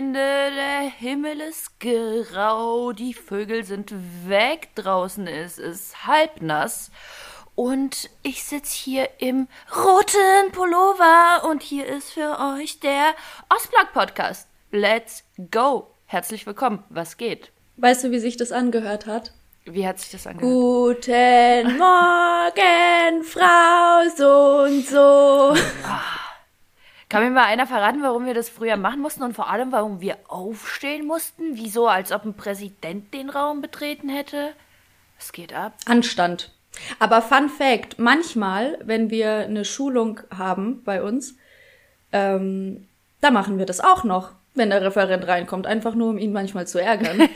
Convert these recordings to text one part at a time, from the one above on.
Freunde. Der Himmel ist grau, die Vögel sind weg, draußen ist es halbnass. Und ich sitze hier im roten Pullover und hier ist für euch der Ostblock Podcast. Let's go. Herzlich willkommen. Was geht? Weißt du, wie sich das angehört hat? Wie hat sich das angehört? Guten Morgen, Frau so und so. Kann mir mal einer verraten, warum wir das früher machen mussten und vor allem, warum wir aufstehen mussten? Wieso, als ob ein Präsident den Raum betreten hätte? Es geht ab. Anstand. Aber Fun Fact, manchmal, wenn wir eine Schulung haben bei uns, ähm, da machen wir das auch noch, wenn der Referent reinkommt, einfach nur, um ihn manchmal zu ärgern.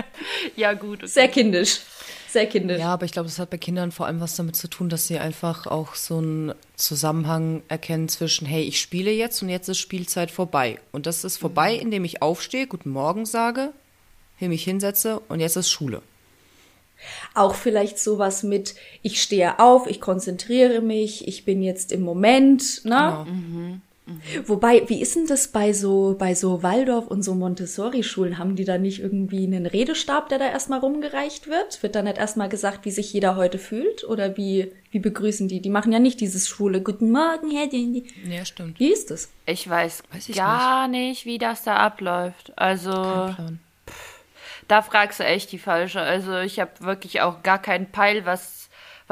ja, gut. Okay. Sehr kindisch. Sehr kindisch. Ja, aber ich glaube, das hat bei Kindern vor allem was damit zu tun, dass sie einfach auch so einen Zusammenhang erkennen zwischen, hey, ich spiele jetzt und jetzt ist Spielzeit vorbei. Und das ist vorbei, Mhm. indem ich aufstehe, guten Morgen sage, hier mich hinsetze und jetzt ist Schule. Auch vielleicht sowas mit, ich stehe auf, ich konzentriere mich, ich bin jetzt im Moment, ne? Genau. Wobei, wie ist denn das bei so, bei so Waldorf und so Montessori-Schulen? Haben die da nicht irgendwie einen Redestab, der da erstmal rumgereicht wird? Wird da nicht erstmal gesagt, wie sich jeder heute fühlt? Oder wie, wie begrüßen die? Die machen ja nicht dieses Schule, guten Morgen, Herr Dindi. Ja, stimmt. Wie ist das? Ich weiß, Weiß ich gar nicht. wie das da abläuft. Also, Plan. da fragst du echt die falsche. Also, ich habe wirklich auch gar keinen Peil, was,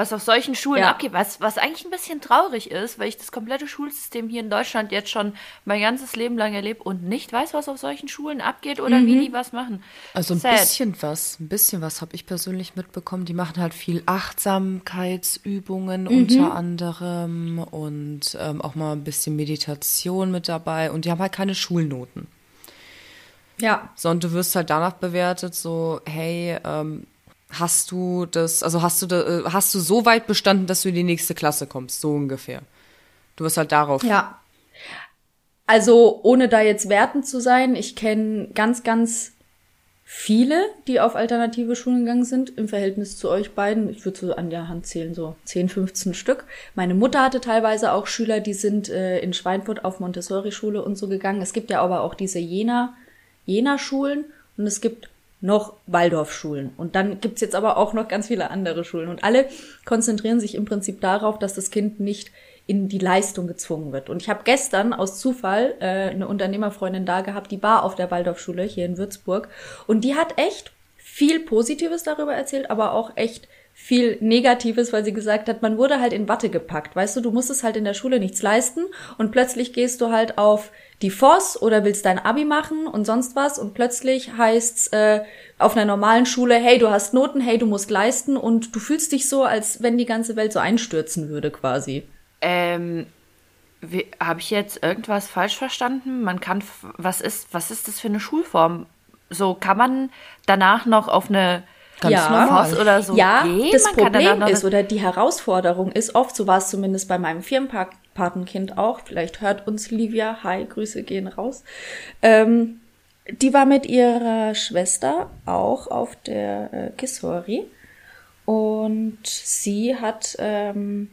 was auf solchen Schulen Ja. abgeht. Was, was eigentlich ein bisschen traurig ist, weil ich das komplette Schulsystem hier in Deutschland jetzt schon mein ganzes Leben lang erlebe und nicht weiß, was auf solchen Schulen abgeht oder wie die was machen. Also ein Sad. bisschen was, ein bisschen was habe ich persönlich mitbekommen. Die machen halt viel Achtsamkeitsübungen unter anderem und ähm, auch mal ein bisschen Meditation mit dabei. Und die haben halt keine Schulnoten. Ja. sondern du wirst halt danach bewertet, so, hey, ähm, hast du das, also hast du da, äh, hast du so weit bestanden, dass du in die nächste Klasse kommst, so ungefähr. Du wirst halt darauf. Ja. Also, ohne da jetzt wertend zu sein, ich kenne ganz, ganz viele, die auf alternative Schulen gegangen sind, im Verhältnis zu euch beiden. Ich würde so an der Hand zählen, so 10, 15 Stück. Meine Mutter hatte teilweise auch Schüler, die sind äh, in Schweinfurt auf Montessori-Schule und so gegangen. Es gibt ja aber auch diese Jena, Jena-Schulen und es gibt noch Waldorfschulen. Und dann gibt's jetzt aber auch noch ganz viele andere Schulen. Und alle konzentrieren sich im Prinzip darauf, dass das Kind nicht in die Leistung gezwungen wird. Und ich habe gestern aus Zufall äh, eine Unternehmerfreundin da gehabt, die war auf der Waldorfschule hier in Würzburg. Und die hat echt viel Positives darüber erzählt, aber auch echt viel Negatives, weil sie gesagt hat, man wurde halt in Watte gepackt. Weißt du, du musstest halt in der Schule nichts leisten und plötzlich gehst du halt auf die FOS oder willst dein Abi machen und sonst was und plötzlich heißt's äh, auf einer normalen Schule, hey, du hast Noten, hey, du musst leisten und du fühlst dich so, als wenn die ganze Welt so einstürzen würde quasi. Ähm, habe ich jetzt irgendwas falsch verstanden? Man kann, was ist, was ist das für eine Schulform? So, kann man danach noch auf eine Ganz Ja. normal. Oder so ja, gehen? das Man Problem ist oder die Herausforderung ist oft, so war es zumindest bei meinem Firmenpatenkind auch, vielleicht hört uns Livia, hi, Grüße gehen raus, ähm, die war mit ihrer Schwester auch auf der äh, Kishori und sie hat ähm,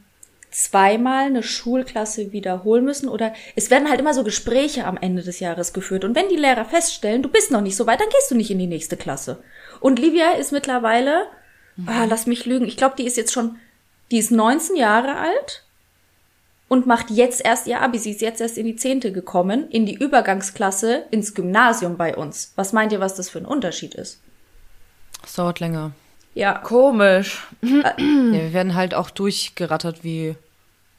zweimal eine Schulklasse wiederholen müssen oder es werden halt immer so Gespräche am Ende des Jahres geführt. Und wenn die Lehrer feststellen, du bist noch nicht so weit, dann gehst du nicht in die nächste Klasse. Und Livia ist mittlerweile, ah, lass mich lügen, ich glaube, die ist jetzt schon, die ist 19 Jahre alt und macht jetzt erst ihr Abi. Sie ist jetzt erst in die Zehnte gekommen, in die Übergangsklasse ins Gymnasium bei uns. Was meint ihr, was das für ein Unterschied ist? Es dauert länger. Ja, Komisch. Ja, wir werden halt auch durchgerattert wie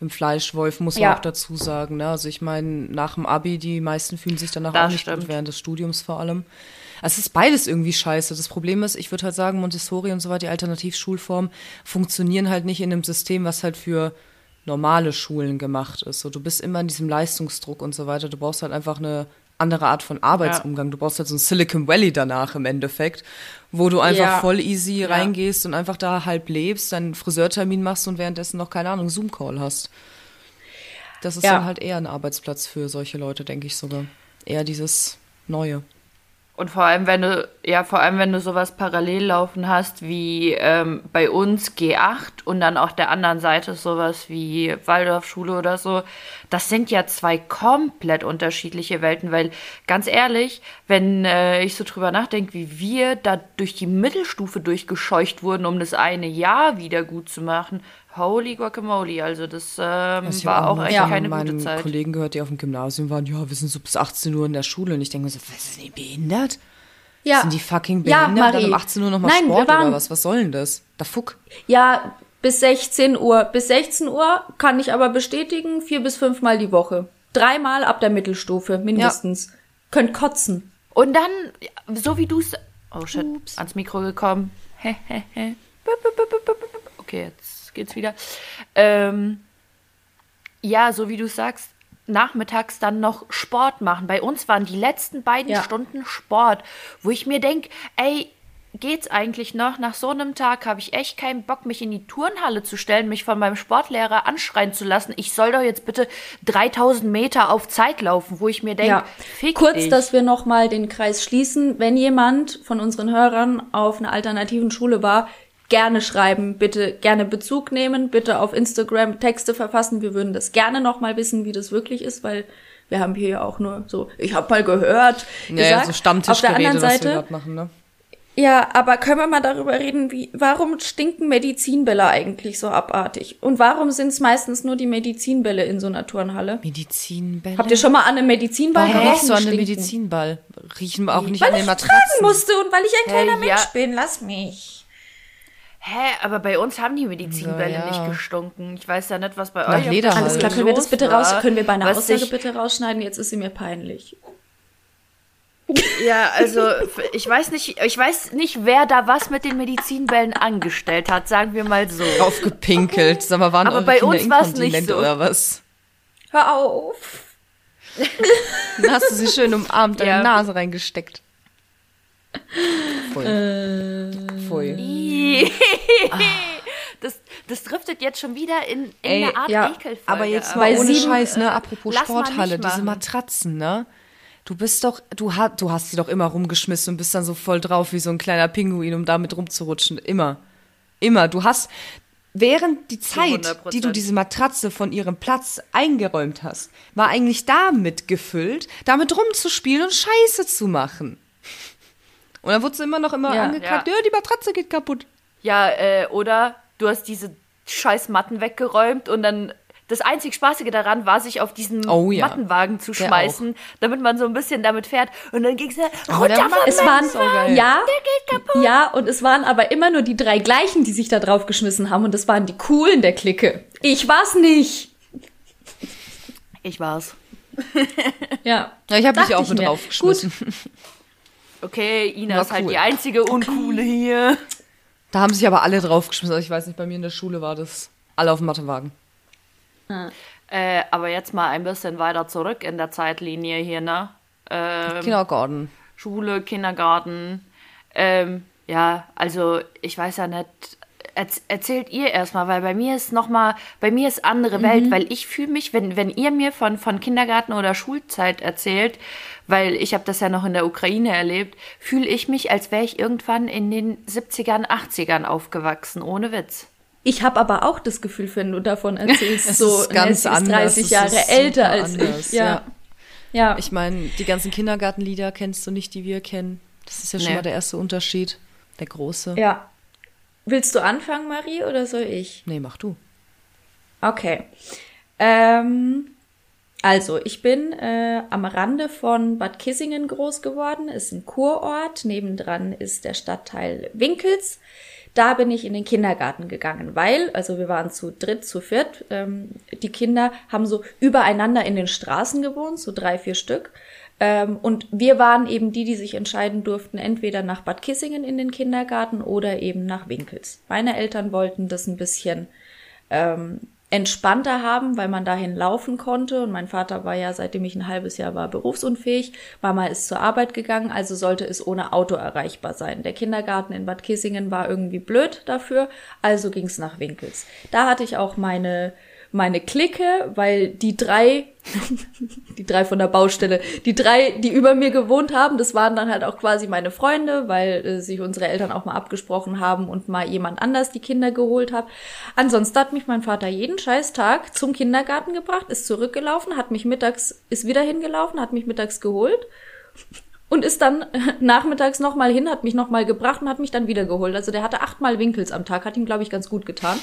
im Fleischwolf, muss man Ja. auch dazu sagen. Ne? Also ich meine, nach dem Abi, die meisten fühlen sich danach Das auch nicht stimmt. gut, während des Studiums vor allem. Also es ist beides irgendwie scheiße. Das Problem ist, ich würde halt sagen, Montessori und so weiter, die Alternativschulformen, funktionieren halt nicht in einem System, was halt für normale Schulen gemacht ist. So, du bist immer in diesem Leistungsdruck und so weiter. Du brauchst halt einfach eine andere Art von Arbeitsumgang. Du brauchst halt so ein Silicon Valley danach im Endeffekt, wo du einfach Ja. voll easy reingehst und einfach da halb lebst, deinen Friseurtermin machst und währenddessen noch, keine Ahnung, Zoom-Call hast. Das ist Ja. dann halt eher ein Arbeitsplatz für solche Leute, denke ich sogar. Eher dieses Neue. Und vor allem, wenn du, ja, vor allem, wenn du sowas parallel laufen hast wie ähm, bei uns G8 und dann auf der anderen Seite sowas wie Waldorfschule oder so, das sind ja zwei komplett unterschiedliche Welten, weil ganz ehrlich, wenn äh, ich so drüber nachdenke, wie wir da durch die Mittelstufe durchgescheucht wurden, um das eine Jahr wieder gut zu machen, holy guacamole, also das ähm, Also ich war habe auch mal echt von keine gute meinen Zeit. Kollegen gehört, die auf dem Gymnasium waren, ja, wir sind so bis 18 Uhr in der Schule. Und ich denke mir so, was sind die behindert? Ja. Sind die fucking Ja, behindert? Dann Marie. um 18 Uhr nochmal Sport waren- oder was? Was soll denn das? Der Fuck. Ja, bis 16 Uhr. Bis 16 Uhr kann ich aber bestätigen, vier bis fünfmal die Woche. Dreimal ab der Mittelstufe, mindestens. Könnt kotzen. Und dann, so wie du es. Oh shit, ans Mikro gekommen. Okay, jetzt geht's wieder. Ähm, ja, so wie du sagst, nachmittags dann noch Sport machen. Bei uns waren die letzten beiden Ja. Stunden Sport, wo ich mir denke, ey, geht's eigentlich noch? Nach so einem Tag habe ich echt keinen Bock, mich in die Turnhalle zu stellen, mich von meinem Sportlehrer anschreien zu lassen. Ich soll doch jetzt bitte 3000 Meter auf Zeit laufen, wo ich mir denke, Ja. Kurz, dich. dass wir nochmal den Kreis schließen. Wenn jemand von unseren Hörern auf einer alternativen Schule war, gerne schreiben, bitte gerne Bezug nehmen, bitte auf Instagram Texte verfassen. Wir würden das gerne nochmal wissen, wie das wirklich ist, weil wir haben hier ja auch nur so, ich habe mal gehört, Naja, gesagt. so auf der Stammtischgerede, anderen was wir Seite, gerade machen, ne? ja, aber können wir mal darüber reden, wie, warum stinken Medizinbälle eigentlich so abartig? Und warum sind es meistens nur die Medizinbälle in so einer Turnhalle? Medizinbälle. Habt ihr schon mal an einem Medizinball Warum gerochen, riechst du an einem? Medizinball? Riechen wir auch nicht Weil an ich den Matratzen. musste und weil ich ein kleiner ja. Mensch bin. Lass mich. Hä, aber bei uns haben die Medizinbälle So, ja. nicht gestunken. Ich weiß ja nicht, was bei Nach euch Leder der. Alles klar, können wir das bitte war, raus? Können wir bei einer was Aussage sich- bitte rausschneiden? Jetzt ist sie mir peinlich. Ja, also ich weiß nicht, ich weiß nicht, wer da was mit den Medizinbällen angestellt hat, sagen wir mal so. Aufgepinkelt. Sag mal, waren Aber eure bei Kinder uns war's nicht inkontinent so. oder was? Hör auf. Dann hast du sie schön umarmt, deine Ja. Nase reingesteckt. Pfui. Äh. Das, das driftet jetzt schon wieder in, eine Art ja, Ekelfolge. Aber jetzt mal ohne sieben, Scheiß, ne? Apropos lass mal Sporthalle, diese. Matratzen, ne? Du bist doch, du, hast, du hast sie doch immer rumgeschmissen und bist dann so voll drauf wie so ein kleiner Pinguin, um damit rumzurutschen. Immer. Immer. Du hast, während die Zeit, 100%. die du diese Matratze von ihrem Platz eingeräumt hast, war eigentlich damit gefüllt, damit rumzuspielen und Scheiße zu machen. Und dann wurdest du immer noch immer Ja. angekackt, Ja. ja, die Matratze geht kaputt. Ja, äh, oder du hast diese scheiß Matten weggeräumt und dann das einzig Spaßige daran war, sich auf diesen Oh ja. Mattenwagen zu Der schmeißen, damit man so ein bisschen damit fährt. Und dann ging's ja der runter vom Es waren, so ja, geht kaputt. ja, und es waren aber immer nur die drei gleichen, die sich da drauf geschmissen haben. Und das waren die coolen der Clique. Ich war's nicht. Ich war's. Ja. Ja, ich habe mich auch mit mir. draufgeschmissen. Okay, Ina War ist halt cool. die einzige Uncoole hier. Da haben sich aber alle draufgeschmissen. Also ich weiß nicht, bei mir in der Schule war das alle auf dem Mathewagen. Äh, aber jetzt mal ein bisschen weiter zurück in der Zeitlinie hier, ne? Ähm, Kindergarten. Schule, Kindergarten. Ähm, ja, also ich weiß ja nicht. Erz erzählt ihr erstmal, weil bei mir ist noch mal, bei mir ist andere Welt, weil ich fühle mich, wenn wenn ihr mir von von Kindergarten oder Schulzeit erzählt, weil ich habe das ja noch in der Ukraine erlebt, fühle ich mich, als wäre ich irgendwann in den 70ern, 80ern aufgewachsen, ohne Witz. Ich habe aber auch das Gefühl, wenn du davon erzählst, so ist ganz Nancy ist anders. 30 Es Jahre ist älter als anders, ich. Ja. ja. Ja. Ich meine, die ganzen Kindergartenlieder kennst du nicht, die wir kennen. Das ist ja schon Nee. mal der erste Unterschied. Der große. ja. Willst du anfangen, Marie, oder soll ich? Nee, mach du. Okay. Ähm, also, ich bin äh, am Rande von Bad Kissingen groß geworden. Ist ein Kurort. Nebendran ist der Stadtteil Winkels. Da bin ich in den Kindergarten gegangen, weil, also wir waren zu dritt, zu viert. Ähm, die Kinder haben so übereinander in den Straßen gewohnt, so drei, vier Stück. Ähm, und wir waren eben die, die sich entscheiden durften, entweder nach Bad Kissingen in den Kindergarten oder eben nach Winkels. Meine Eltern wollten das ein bisschen ähm, entspannter haben, weil man dahin laufen konnte. Und mein Vater war ja, seitdem ich ein halbes Jahr war, berufsunfähig. Mama ist zur Arbeit gegangen, also sollte es ohne Auto erreichbar sein. Der Kindergarten in Bad Kissingen war irgendwie blöd dafür, also ging es nach Winkels. Da hatte ich auch meine meine Clique, weil die drei, die drei von der Baustelle, die drei, die über mir gewohnt haben, das waren dann halt auch quasi meine Freunde, weil äh, sich unsere Eltern auch mal abgesprochen haben und mal jemand anders die Kinder geholt hat. Ansonsten hat mich mein Vater jeden scheiß Tag zum Kindergarten gebracht, ist zurückgelaufen, hat mich mittags, ist wieder hingelaufen, hat mich mittags geholt und ist dann nachmittags nochmal hin, hat mich nochmal gebracht und hat mich dann wieder geholt. Also der hatte achtmal Winkels am Tag, hat ihm, glaube ich, ganz gut getan.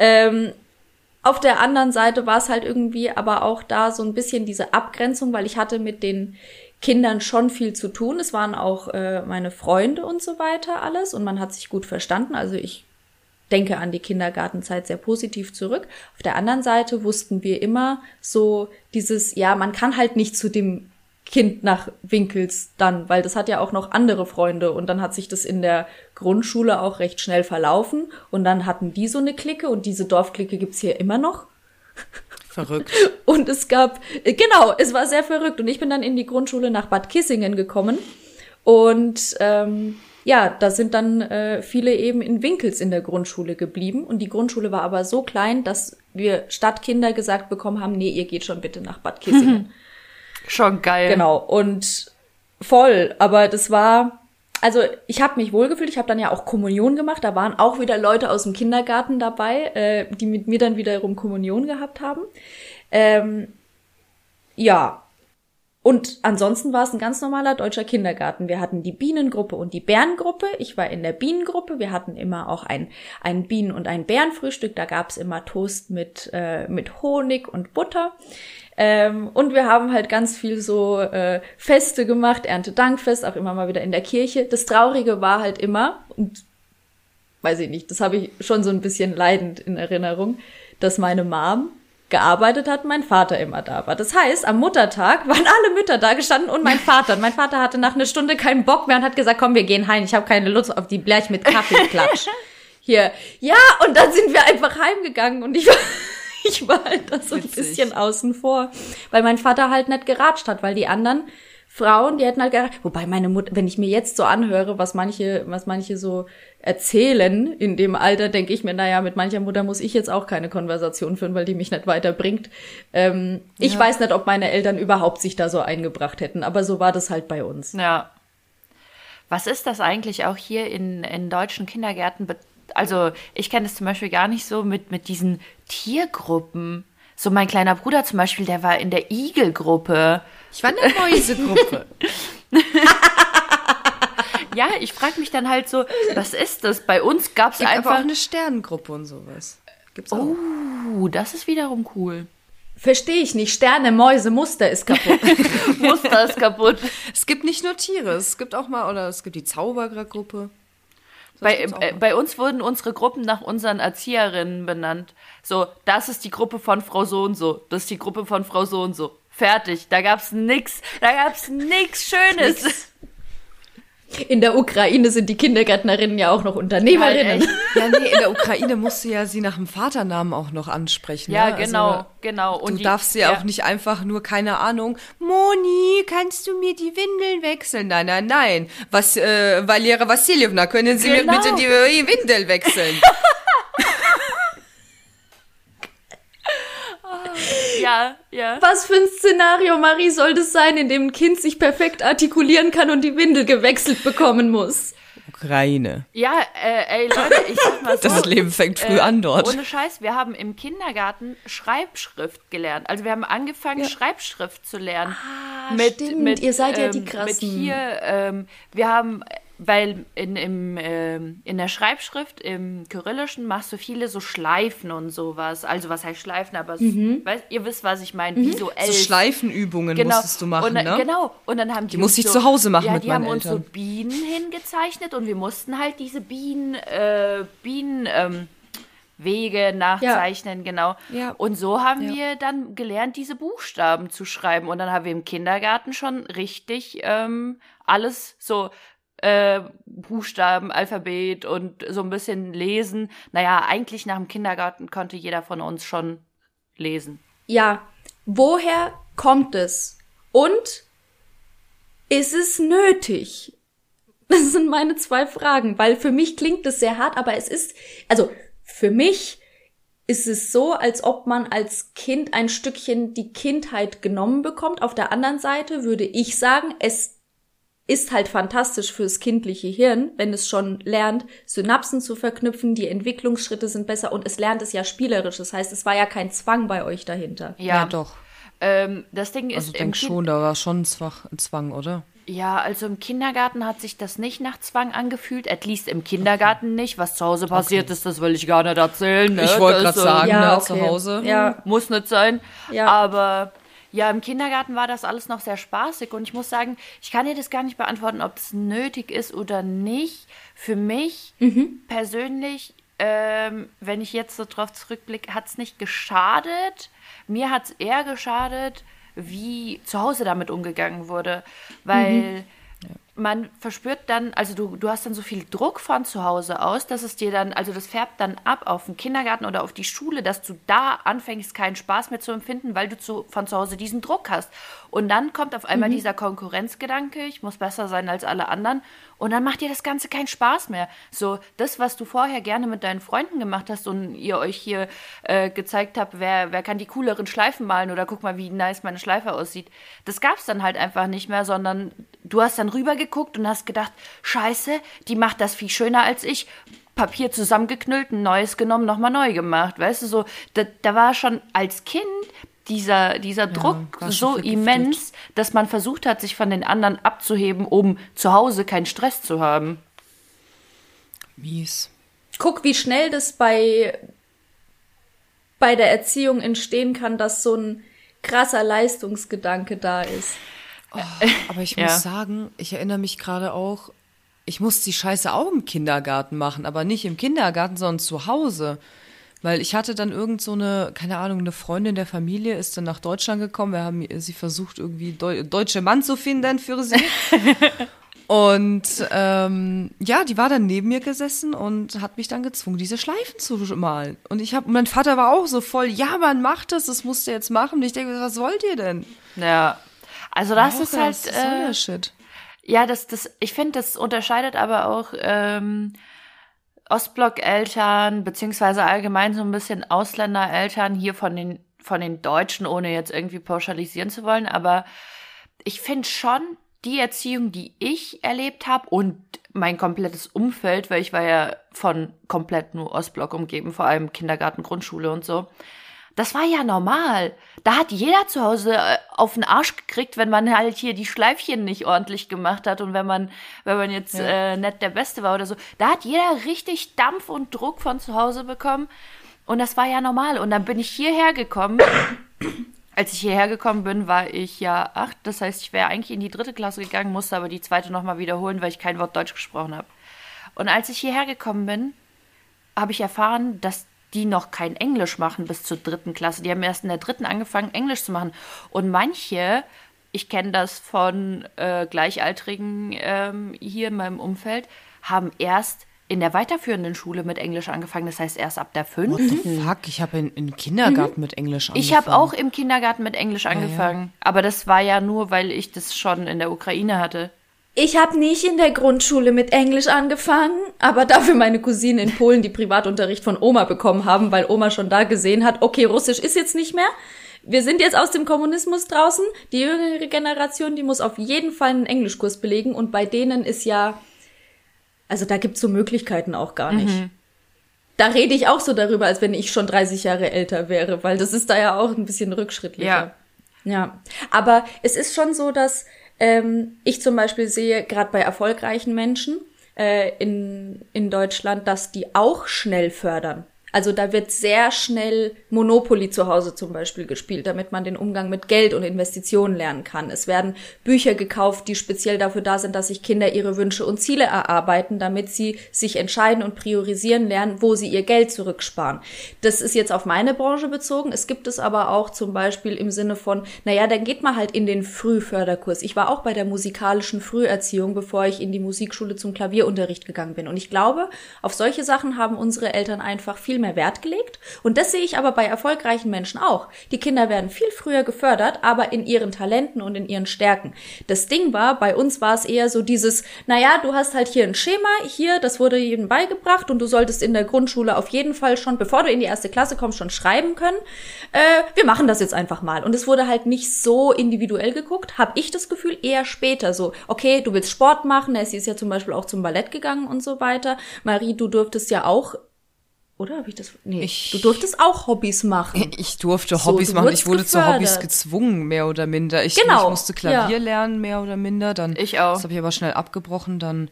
Ähm, auf der anderen Seite war es halt irgendwie aber auch da so ein bisschen diese Abgrenzung, weil ich hatte mit den Kindern schon viel zu tun. Es waren auch äh, meine Freunde und so weiter alles und man hat sich gut verstanden. Also ich denke an die Kindergartenzeit sehr positiv zurück. Auf der anderen Seite wussten wir immer so dieses, ja, man kann halt nicht zu dem Kind nach Winkels dann, weil das hat ja auch noch andere Freunde und dann hat sich das in der Grundschule auch recht schnell verlaufen und dann hatten die so eine Clique und diese Dorfklicke gibt's hier immer noch. Verrückt. Und es gab, genau, es war sehr verrückt und ich bin dann in die Grundschule nach Bad Kissingen gekommen und ähm, ja, da sind dann äh, viele eben in Winkels in der Grundschule geblieben und die Grundschule war aber so klein, dass wir Stadtkinder gesagt bekommen haben, nee, ihr geht schon bitte nach Bad Kissingen. Schon geil. Genau, und voll, aber das war, also ich habe mich wohlgefühlt, ich habe dann ja auch Kommunion gemacht, da waren auch wieder Leute aus dem Kindergarten dabei, äh, die mit mir dann wiederum Kommunion gehabt haben. Ähm, ja, und ansonsten war es ein ganz normaler deutscher Kindergarten. Wir hatten die Bienengruppe und die Bärengruppe. Ich war in der Bienengruppe. Wir hatten immer auch ein, ein Bienen- und ein Bärenfrühstück. Da gab's immer Toast mit, äh, mit Honig und Butter. Ähm, und wir haben halt ganz viel so äh, Feste gemacht, Erntedankfest, auch immer mal wieder in der Kirche. Das Traurige war halt immer, und weiß ich nicht, das habe ich schon so ein bisschen leidend in Erinnerung, dass meine Mom gearbeitet hat, mein Vater immer da war. Das heißt, am Muttertag waren alle Mütter da gestanden und mein Vater. Und mein Vater hatte nach einer Stunde keinen Bock mehr und hat gesagt, komm, wir gehen heim. Ich habe keine Lust auf die Blech mit Kaffeeklatsch. Hier. Ja, und dann sind wir einfach heimgegangen und ich war, ich war halt da so ein Witzig. bisschen außen vor. Weil mein Vater halt nicht geratscht hat, weil die anderen Frauen, die hätten halt geratscht. Wobei meine Mutter, wenn ich mir jetzt so anhöre, was manche, was manche so erzählen in dem Alter, denke ich mir, naja, mit mancher Mutter muss ich jetzt auch keine Konversation führen, weil die mich nicht weiterbringt. Ähm, Ich Ja. weiß nicht, ob meine Eltern überhaupt sich da so eingebracht hätten, aber so war das halt bei uns. Ja. Was ist das eigentlich auch hier in, in deutschen Kindergärten? Also, ich kenne es zum Beispiel gar nicht so mit, mit diesen Tiergruppen. So mein kleiner Bruder zum Beispiel, der war in der Igelgruppe. Ich war in der Mäusegruppe. Ja, ich frage mich dann halt so, was ist das? Bei uns gab es Gibt aber auch einfach. eine Sternengruppe und sowas. Gibt's auch. Uh, das ist wiederum cool. Verstehe ich nicht. Sterne, Mäuse, Muster ist kaputt. Muster ist kaputt. Es gibt nicht nur Tiere, es gibt auch mal, oder es gibt die Zauberergruppe. Bei, äh, bei uns wurden unsere Gruppen nach unseren Erzieherinnen benannt. So, das ist die Gruppe von Frau so und so. Das ist die Gruppe von Frau so und so. Fertig. Da gab's nix. Da gab's nix Schönes. In der Ukraine sind die Kindergärtnerinnen ja auch noch Unternehmerinnen. Ja, nee, in der Ukraine musst du ja sie nach dem Vaternamen auch noch ansprechen. Ja, ne? genau, Also, genau. Und du die- darfst ja auch nicht einfach nur, keine Ahnung, Moni, kannst du mir die Windeln wechseln? Nein, nein, nein. Was, äh, Valera Vassiljevna, können Sie Genau. mir bitte die Windel wechseln? Ja, ja. Was für ein Szenario, Marie, soll das sein, in dem ein Kind sich perfekt artikulieren kann und die Windel gewechselt bekommen muss? Ukraine. Ja, äh, ey Leute, ich sag mal so. Das Leben fängt früh äh, an dort. Ohne Scheiß, wir haben im Kindergarten Schreibschrift gelernt. Also wir haben angefangen, Schreibschrift zu lernen. Ah, stimmt. Ihr seid ja die Mit Krassen. hier, ähm, wir haben, weil in, im, ähm, in der Schreibschrift, im Kyrillischen, machst du viele so Schleifen und sowas. Also was heißt Schleifen, aber so, Mhm. weißt, ihr wisst, was ich meine, visuell. So Schleifenübungen Genau. musstest du machen, und, dann- ne? Genau. Und dann haben die, musste uns ich so, zu Hause machen ja, mit die meinen haben uns so. Bienen hingezeichnet und wir mussten halt diese Bienen, äh, Bienen, ähm, Wege nachzeichnen, genau. Ja. Und so haben Ja. wir dann gelernt, diese Buchstaben zu schreiben. Und dann haben wir im Kindergarten schon richtig ähm, alles so äh, Buchstaben, Alphabet und so ein bisschen lesen. Naja, eigentlich nach dem Kindergarten konnte jeder von uns schon lesen. Ja, woher kommt es? Und ist es nötig? Das sind meine zwei Fragen, weil für mich klingt es sehr hart, aber es ist, also für mich ist es so, als ob man als Kind ein Stückchen die Kindheit genommen bekommt. Auf der anderen Seite würde ich sagen, es ist halt fantastisch fürs kindliche Hirn, wenn es schon lernt, Synapsen zu verknüpfen, die Entwicklungsschritte sind besser und es lernt es ja spielerisch. Das heißt, es war ja kein Zwang bei euch dahinter. Ja, Ja, doch. Ähm, das Ding ist, Also im denk Kind- schon, da war schon ein Zwang, oder? Ja, also im Kindergarten hat sich das nicht nach Zwang angefühlt. At least im Kindergarten nicht. Was zu Hause passiert ist, das will ich gar nicht erzählen. Ne? Ich wollte Das, gerade äh, sagen, Ja, ne, okay. zu Hause. Ja, Muss nicht sein. Ja. Aber ja, im Kindergarten war das alles noch sehr spaßig. Und ich muss sagen, ich kann dir das gar nicht beantworten, ob es nötig ist oder nicht. Für mich persönlich, ähm, wenn ich jetzt so drauf zurückblicke, hat es nicht geschadet. Mir hat es eher geschadet, wie zu Hause damit umgegangen wurde. Weil man verspürt dann, also du, du hast dann so viel Druck von zu Hause aus, dass es dir dann, also das färbt dann ab auf den Kindergarten oder auf die Schule, dass du da anfängst, keinen Spaß mehr zu empfinden, weil du zu, von zu Hause diesen Druck hast. Und dann kommt auf einmal dieser Konkurrenzgedanke, ich muss besser sein als alle anderen. Und dann macht dir das Ganze keinen Spaß mehr. So, das, was du vorher gerne mit deinen Freunden gemacht hast und ihr euch hier äh, gezeigt habt, wer, wer kann die cooleren Schleifen malen oder guck mal, wie nice meine Schleife aussieht, das gab's dann halt einfach nicht mehr, sondern du hast dann rübergeguckt und hast gedacht, scheiße, die macht das viel schöner als ich. Papier zusammengeknüllt, ein neues genommen, nochmal neu gemacht. Weißt du, so, da, da war schon als Kind dieser, dieser Druck schon so immens, dass man versucht hat, sich von den anderen abzuheben, um zu Hause keinen Stress zu haben. Mies. guck, wie schnell das bei, bei der Erziehung entstehen kann, dass so ein krasser Leistungsgedanke da ist. Aber ich Ja. muss sagen, ich erinnere mich gerade auch, ich musste die Scheiße auch im Kindergarten machen, aber nicht im Kindergarten, sondern zu Hause. Weil ich hatte dann irgend so eine, keine Ahnung, eine Freundin der Familie ist dann nach Deutschland gekommen. Wir haben sie versucht, irgendwie Deu deutsche Mann zu finden für sie. Und ähm, ja, die war dann neben mir gesessen und hat mich dann gezwungen, diese Schleifen zu malen. Und ich habe, mein Vater war auch so voll, ja, man macht das, das musst du jetzt machen. Und ich denke, was wollt ihr denn? Ja. Also das ist Woche, halt, was soll äh, der Shit? ja, das, das, ich finde, das unterscheidet aber auch ähm, Ostblock-Eltern, beziehungsweise allgemein so ein bisschen Ausländereltern hier von den, von den Deutschen, ohne jetzt irgendwie pauschalisieren zu wollen, aber ich finde schon die Erziehung, die ich erlebt habe und mein komplettes Umfeld, weil ich war ja von komplett nur Ostblock umgeben, vor allem Kindergarten, Grundschule und so. Das war ja normal. Da hat jeder zu Hause äh, auf den Arsch gekriegt, wenn man halt hier die Schleifchen nicht ordentlich gemacht hat und wenn man, wenn man jetzt äh, nicht der Beste war oder so. Da hat jeder richtig Dampf und Druck von zu Hause bekommen. Und das war ja normal. Und dann bin ich hierher gekommen. Als ich hierher gekommen bin, war ich ja acht. Das heißt, ich wäre eigentlich in die dritte Klasse gegangen, musste aber die zweite nochmal wiederholen, weil ich kein Wort Deutsch gesprochen habe. Und als ich hierher gekommen bin, habe ich erfahren, dass die noch kein Englisch machen bis zur dritten Klasse. Die haben erst in der dritten angefangen, Englisch zu machen. Und manche, ich kenne das von äh, Gleichaltrigen ähm, hier in meinem Umfeld, haben erst in der weiterführenden Schule mit Englisch angefangen. Das heißt erst ab der What fünften. the fuck? Ich habe in, in Kindergarten mit Englisch angefangen. Ich habe auch im Kindergarten mit Englisch angefangen. Aber das war ja nur, weil ich das schon in der Ukraine hatte. Ich habe nicht in der Grundschule mit Englisch angefangen, aber dafür meine Cousinen in Polen, die Privatunterricht von Oma bekommen haben, weil Oma schon da gesehen hat, okay, Russisch ist jetzt nicht mehr. Wir sind jetzt aus dem Kommunismus draußen. Die jüngere Generation, die muss auf jeden Fall einen Englischkurs belegen und bei denen ist ja, also da gibt's so Möglichkeiten auch gar nicht. Da rede ich auch so darüber, als wenn ich schon 30 Jahre älter wäre, weil das ist da ja auch ein bisschen rückschrittlicher. Ja. Ja, aber es ist schon so, dass ähm, ich zum Beispiel sehe, gerade bei erfolgreichen Menschen äh, in, in Deutschland, dass die auch schnell fördern. Also da wird sehr schnell Monopoly zu Hause zum Beispiel gespielt, damit man den Umgang mit Geld und Investitionen lernen kann. Es werden Bücher gekauft, die speziell dafür da sind, dass sich Kinder ihre Wünsche und Ziele erarbeiten, damit sie sich entscheiden und priorisieren lernen, wo sie ihr Geld zurücksparen. Das ist jetzt auf meine Branche bezogen. Es gibt es aber auch zum Beispiel im Sinne von, naja, dann geht man halt in den Frühförderkurs. Ich war auch bei der musikalischen Früherziehung, bevor ich in die Musikschule zum Klavierunterricht gegangen bin. Und ich glaube, auf solche Sachen haben unsere Eltern einfach viel mehr Wert gelegt. Und das sehe ich aber bei erfolgreichen Menschen auch. Die Kinder werden viel früher gefördert, aber in ihren Talenten und in ihren Stärken. Das Ding war, bei uns war es eher so dieses, naja, du hast halt hier ein Schema, hier, das wurde jedem beigebracht und du solltest in der Grundschule auf jeden Fall schon, bevor du in die erste Klasse kommst, schon schreiben können. Äh, wir machen das jetzt einfach mal. Und es wurde halt nicht so individuell geguckt, habe ich das Gefühl, eher später so, okay, du willst Sport machen, sie ist ja zum Beispiel auch zum Ballett gegangen und so weiter. Marie, du durftest ja auch oder habe ich das? Nee, Ich- du durftest auch Hobbys machen. Ich durfte So, Hobbys du machen. Ich wurde zu gefördert. Hobbys gezwungen, mehr oder minder. Ich, Genau, ich musste Klavier ja. lernen, mehr oder minder. Dann, Ich auch. Das habe ich aber schnell abgebrochen. Dann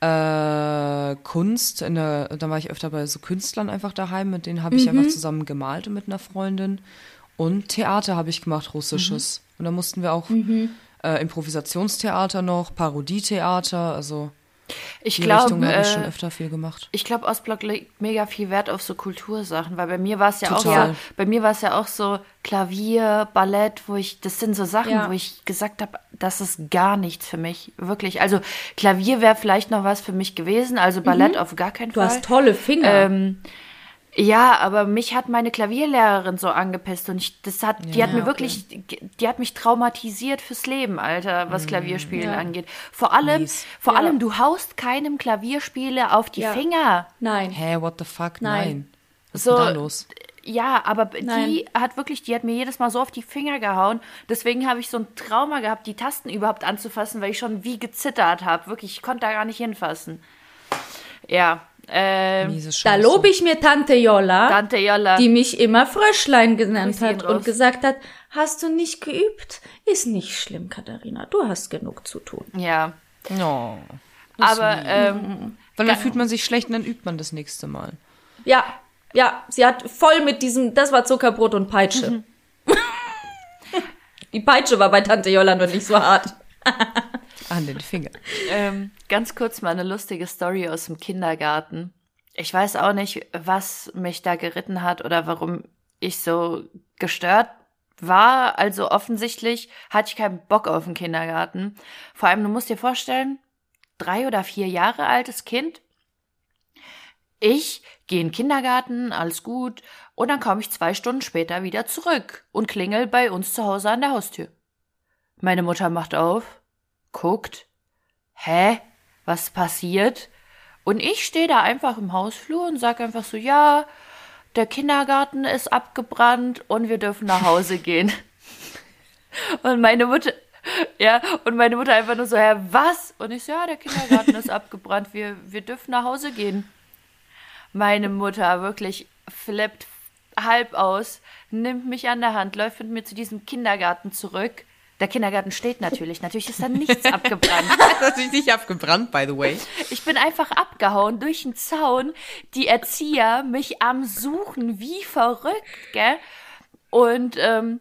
äh, Kunst. In der, dann war ich öfter bei so Künstlern einfach daheim. Mit denen habe ich Mhm. einfach zusammen gemalt und mit einer Freundin. Und Theater habe ich gemacht, russisches. Mhm. Und da mussten wir auch äh, Improvisationstheater noch, Parodietheater. Also Ich glaube, Richtung habe ich schon äh, öfter viel gemacht. ich glaube, Ostblock legt mega viel Wert auf so Kultursachen, weil bei mir war es ja auch Total. so, bei mir war es ja auch so Klavier, Ballett, wo ich, das sind so Sachen, Ja. wo ich gesagt habe, das ist gar nichts für mich, wirklich. Also Klavier wäre vielleicht noch was für mich gewesen, also Ballett auf gar keinen Du Fall. hast tolle Finger. Ähm, ja, aber mich hat meine Klavierlehrerin so angepisst und ich, das hat, die hat mir okay. wirklich, die hat mich traumatisiert fürs Leben, Alter, was Klavierspielen Ja. angeht. Vor allem, Mies. vor Ja. allem, du haust keinem Klavierspieler auf die Ja. Finger. Nein. Hä, what the fuck? Nein. Nein. Was So- ist denn da los? Ja, aber Nein. die hat wirklich, die hat mir jedes Mal so auf die Finger gehauen. Deswegen habe ich so ein Trauma gehabt, die Tasten überhaupt anzufassen, weil ich schon wie gezittert habe. Wirklich, ich konnte da gar nicht hinfassen. Ja, ähm, Da lobe ich mir Tante Jolla, Tante Jolla. die mich immer Fröschlein genannt hat und raus. gesagt hat, hast du nicht geübt? Ist nicht schlimm, Katharina. Du hast genug zu tun. ja, Oh. aber ähm, Weil dann fühlt man sich schlecht und dann übt man das nächste Mal. Ja, ja, sie hat voll mit diesem, das war Zuckerbrot und Peitsche. Mhm. Die Peitsche war bei Tante Jolla nur nicht so hart. An den Finger. Ähm, ganz kurz mal eine lustige Story aus dem Kindergarten. Ich weiß auch nicht, was mich da geritten hat oder warum ich so gestört war. Also offensichtlich hatte ich keinen Bock auf den Kindergarten. Vor allem, du musst dir vorstellen, drei oder vier Jahre altes Kind. Ich gehe in den Kindergarten, alles gut, und dann komme ich zwei Stunden später wieder zurück und klingel bei uns zu Hause an der Haustür. Meine Mutter macht auf, guckt, hä, was passiert? Und ich stehe da einfach im Hausflur und sag einfach so, ja, der Kindergarten ist abgebrannt und wir dürfen nach Hause gehen. Und meine Mutter, ja, und meine Mutter einfach nur so, hä, was? Und ich so, ja, der Kindergarten ist abgebrannt, wir, wir dürfen nach Hause gehen. Meine Mutter wirklich flippt halb aus, nimmt mich an der Hand, läuft mit mir zu diesem Kindergarten zurück. Der Kindergarten steht natürlich. Natürlich ist da nichts abgebrannt. Das ist nicht abgebrannt, by the way. Ich bin einfach abgehauen durch den Zaun. Die Erzieher mich am Suchen, wie verrückt, gell? Und ähm,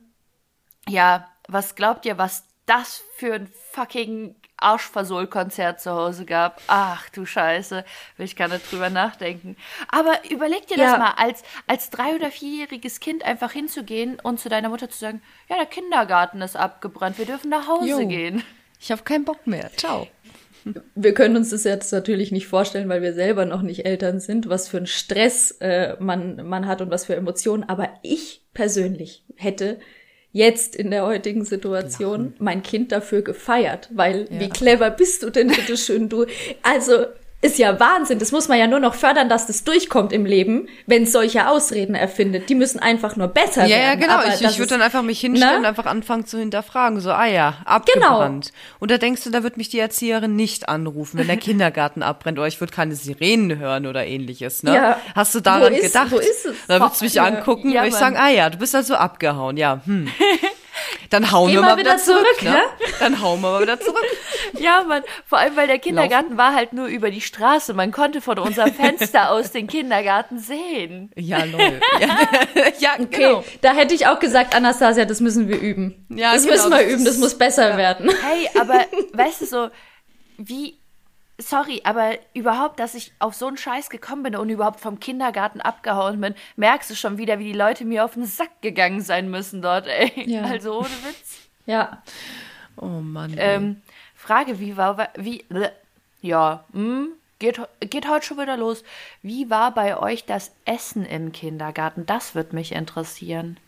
ja, was glaubt ihr, was das für ein fucking Arschversohl-Konzert zu Hause gab? Ach du Scheiße, will ich gar nicht drüber nachdenken. Aber überleg dir das Ja. mal, als, als drei- oder vierjähriges Kind einfach hinzugehen und zu deiner Mutter zu sagen, ja, der Kindergarten ist abgebrannt, wir dürfen nach Hause Jo. gehen. Ich habe keinen Bock mehr. Ciao. Wir können uns das jetzt natürlich nicht vorstellen, weil wir selber noch nicht Eltern sind, was für einen Stress äh, man, man hat und was für Emotionen. Aber ich persönlich hätte jetzt in der heutigen Situation mein Kind dafür gefeiert, weil wie clever bist du denn bitte schön du? Also ist ja Wahnsinn. Das muss man ja nur noch fördern, dass das durchkommt im Leben, wenn es solche Ausreden erfindet. Die müssen einfach nur besser Ja, werden. ja, genau. Aber Ich, ich würde dann einfach mich hinstellen Ne? und einfach anfangen zu hinterfragen. So, ah ja, abgebrannt. Und da denkst du, da wird mich die Erzieherin nicht anrufen, wenn der Kindergarten abbrennt oder ich würde keine Sirenen hören oder ähnliches. Ne? Ja. Hast du daran Wo ist- gedacht? wo ist es? Da würdest du mich angucken Ja, und ich sagen, ah ja, du bist also abgehauen. Ja, hm. Dann hauen Geh wir mal wieder wieder zurück, zurück, ne? Dann hauen wir mal wieder zurück. Ja, man, vor allem, weil der Kindergarten war halt nur über die Straße. Man konnte von unserem Fenster aus den Kindergarten sehen. Ja, lol. Ja, ja Okay, genau. da hätte ich auch gesagt, Anastasia, das müssen wir üben. Ja, das genau, müssen wir das üben, das muss besser werden. Hey, aber weißt du so, wie, sorry, aber überhaupt, dass ich auf so einen Scheiß gekommen bin und überhaupt vom Kindergarten abgehauen bin, merkst du schon wieder, wie die Leute mir auf den Sack gegangen sein müssen dort, ey. Ja. Also ohne Witz. Ja, Oh Mann. Ähm, Frage, wie war, wie, bleh. ja, hm, geht, geht heute schon wieder los. Wie war bei euch das Essen im Kindergarten? Das wird mich interessieren.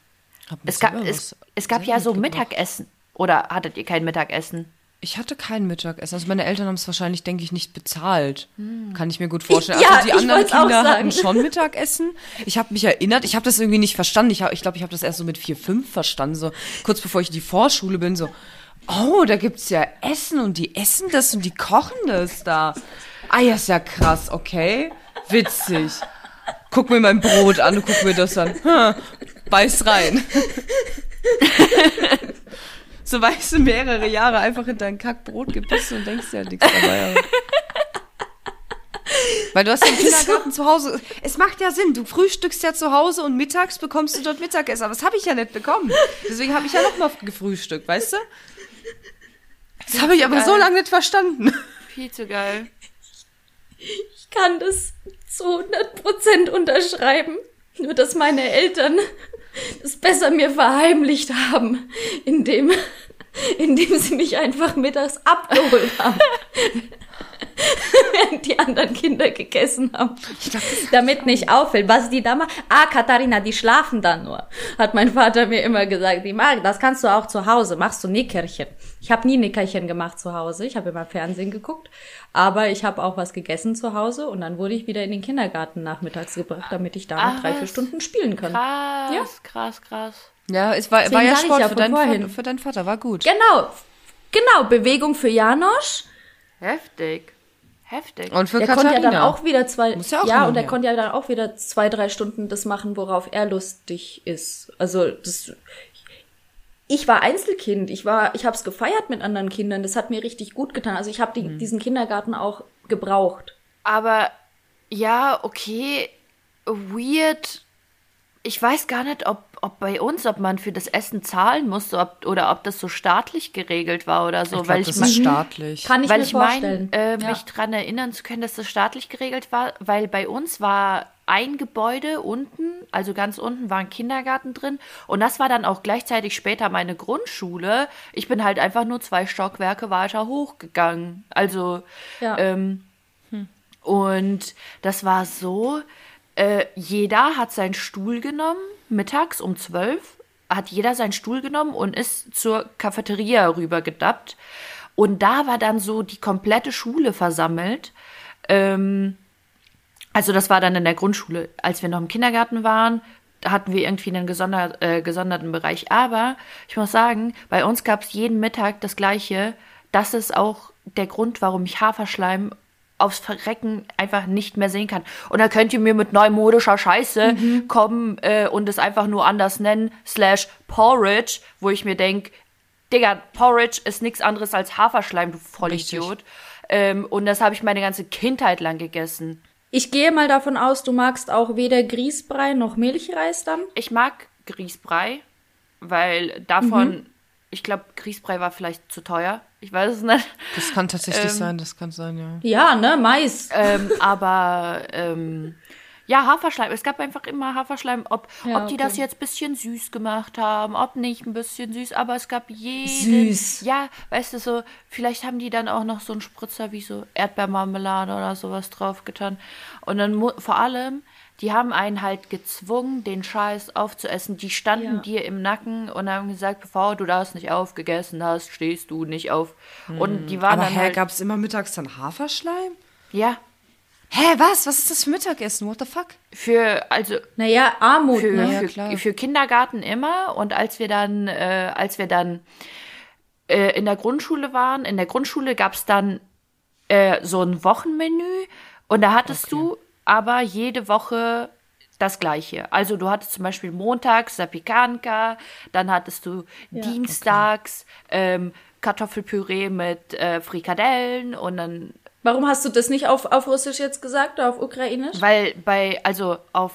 Es gab, es, es gab ja so. Mittagessen. Oder hattet ihr kein Mittagessen? Ich hatte kein Mittagessen. Also meine Eltern haben es wahrscheinlich, denke ich, nicht bezahlt. Kann ich mir gut vorstellen. Ja, also die ich anderen Kinder hatten schon Mittagessen. Ich habe mich erinnert, ich habe das irgendwie nicht verstanden. Ich glaube, ich, glaub, ich habe das erst so mit vier, fünf verstanden. So kurz bevor ich in die Vorschule bin, so, oh, da gibt's ja Essen und die essen das und die kochen das da. Ah ja, ist ja krass, okay. Witzig. Guck mir mein Brot an und guck mir das an. Hm, beiß rein. So weißt du mehrere Jahre einfach in dein Kackbrot gebissen und denkst dir halt nichts dabei. aber- Weil du hast ja im Kindergarten zu Hause. Es macht ja Sinn. Du frühstückst ja zu Hause und mittags bekommst du dort Mittagessen. Aber das habe ich ja nicht bekommen. Deswegen habe ich ja noch mal gefrühstückt, weißt du? Das habe ich aber so geil. lange nicht verstanden. Viel zu geil. Ich kann das zu 100% unterschreiben. Nur, dass meine Eltern das besser mir verheimlicht haben, indem, indem sie mich einfach mittags abgeholt haben. Während die anderen Kinder gegessen haben. Damit nicht auffällt, was die da machen. Ah, Katharina, die schlafen dann nur. Hat mein Vater mir immer gesagt. Die mag, das kannst du auch zu Hause. Machst du Nickerchen. Ich habe nie Nickerchen gemacht zu Hause. Ich habe immer Fernsehen geguckt. Aber ich habe auch was gegessen zu Hause und dann wurde ich wieder in den Kindergarten nachmittags gebracht, damit ich da noch Ach, drei, vier? Stunden spielen kann. Krass, Ja. krass, krass. Ja, es war, war Deswegen ja sag ich Sport ja für, deinen vorhin. Vater, für deinen Vater. War gut. Genau. Genau, Bewegung für Janosch. Heftig. Heftig. Und für Der Katharina. konnte ja dann auch wieder zwei, Muss ja auch ja, und der mehr. konnte ja dann auch wieder zwei, drei Stunden das machen, worauf er lustig ist. Also das, ich war Einzelkind, ich war, ich habe es gefeiert mit anderen Kindern, das hat mir richtig gut getan. Also ich habe die, Mhm. diesen Kindergarten auch gebraucht. Aber ja, okay, weird. Ich weiß gar nicht, ob, ob bei uns, ob man für das Essen zahlen musste ob, oder ob das so staatlich geregelt war oder so. ich weil glaub, das ich mein- ist staatlich. Kann ich weil mir ich meine, vorstellen. äh, Ja. mich dran erinnern zu können, dass das staatlich geregelt war, weil bei uns war ein Gebäude unten, also ganz unten war ein Kindergarten drin und das war dann auch gleichzeitig später meine Grundschule. Ich bin halt einfach nur zwei Stockwerke weiter hochgegangen. Also Ja. ähm, und das war so, äh, jeder hat seinen Stuhl genommen, mittags um zwölf, hat jeder seinen Stuhl genommen und ist zur Cafeteria rübergedappt. Und da war dann so die komplette Schule versammelt. Ähm, also das war dann in der Grundschule. Als wir noch im Kindergarten waren, da hatten wir irgendwie einen gesondert, äh, gesonderten Bereich. Aber ich muss sagen, bei uns gab es jeden Mittag das Gleiche. Das ist auch der Grund, warum ich Haferschleim aufs Verrecken einfach nicht mehr sehen kann. Und da könnt ihr mir mit neumodischer Scheiße kommen äh, und es einfach nur anders nennen, slash Porridge, wo ich mir denk, Digga, Porridge ist nichts anderes als Haferschleim, du Vollidiot. Ähm, und das habe ich meine ganze Kindheit lang gegessen. Ich gehe mal davon aus, du magst auch weder Grießbrei noch Milchreis dann. Ich mag Grießbrei, weil davon, ich glaube, Grießbrei war vielleicht zu teuer. Ich weiß es nicht. Das kann tatsächlich Ähm, sein, das kann sein, ja. Ja, ne, Mais. ähm, aber ähm, ja, Haferschleim. Es gab einfach immer Haferschleim, ob, Ja, ob die okay. das jetzt ein bisschen süß gemacht haben, ob nicht ein bisschen süß, aber es gab jeden. Süß. Ja, weißt du, so, vielleicht haben die dann auch noch so einen Spritzer wie so Erdbeermarmelade oder sowas draufgetan. Und dann mu- vor allem, die haben einen halt gezwungen, den Scheiß aufzuessen. Die standen Ja. dir im Nacken und haben gesagt, bevor du das nicht aufgegessen hast, stehst du nicht auf. Und die waren Aber dann hä, halt, gab's immer mittags dann Haferschleim? ja, Hä, was? Was ist das für Mittagessen? What the fuck? für, also Naja, Armut, für, ne? ja, für, klar. für Kindergarten immer und als wir dann äh, als wir dann äh, in der Grundschule waren in der Grundschule gab es dann äh, so ein Wochenmenü und da hattest du aber jede Woche das gleiche. Also du hattest zum Beispiel montags Sapikanka, dann hattest du dienstags ähm, Kartoffelpüree mit äh, Frikadellen und dann Warum hast du das nicht auf, auf Russisch jetzt gesagt oder auf Ukrainisch? Weil bei, also auf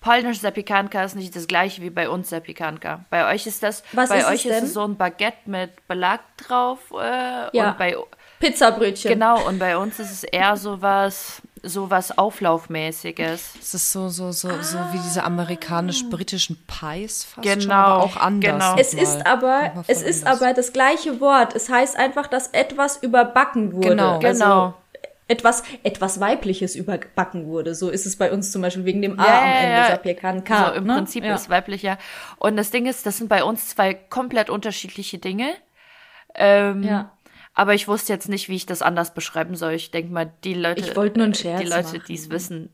Polnisch Zapikanka ist nicht das gleiche wie bei uns Zapikanka. Bei euch ist das, Was bei ist es euch ist denn? es so ein Baguette mit Belag drauf äh, Ja. und bei Pizzabrötchen. genau und bei uns ist es eher sowas sowas Auflaufmäßiges. Es ist so, so, so, so wie diese amerikanisch-britischen Pies fast schon, Genau, aber auch anders. genau. Es ist aber, es ist anders. aber das gleiche Wort. Es heißt einfach, dass etwas überbacken wurde. Genau. Also, Genau. etwas, etwas Weibliches überbacken wurde. So ist es bei uns zum Beispiel wegen dem A Ja, am ja, Ende, ja. Sapiekan K. so im ne? Prinzip ja. ist weiblicher. Und das Ding ist, das sind bei uns zwei komplett unterschiedliche Dinge. Ähm, Ja. Aber ich wusste jetzt nicht, wie ich das anders beschreiben soll. Ich denke mal, die Leute, Ich wollte nur einen Scherz die Leute, die es wissen,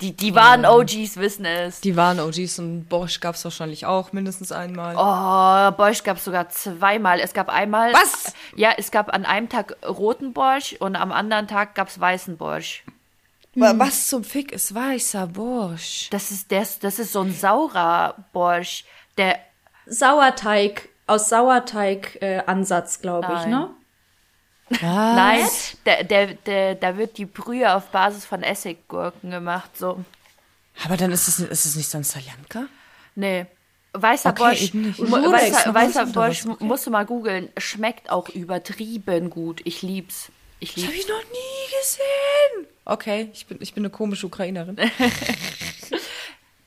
die, die wahren OGs wissen es. Die waren OGs und Bosch gab's wahrscheinlich auch mindestens einmal. Oh, Borsch gab es sogar zweimal. Es gab einmal. Was? Ja, es gab an einem Tag roten Borsch und am anderen Tag gab es weißen Borsch. Wa- Was zum Fick ist weißer Bosch? Das ist, das, das ist so ein saurer Borsch. Der, Sauerteig, aus Sauerteig-Ansatz, glaube ich, Nein. Ne? nein, der, der, der, da wird die Brühe auf Basis von Essiggurken gemacht. So, Aber dann ist es, ist es nicht so ein Saljanka? nee. Weißer Okay, Borsch, weißer, weißer was Borsch, okay. musst du mal googeln, schmeckt auch übertrieben gut. Ich lieb's. Ich Das habe lieb's. ich noch nie gesehen. Okay, ich bin, ich bin eine komische Ukrainerin.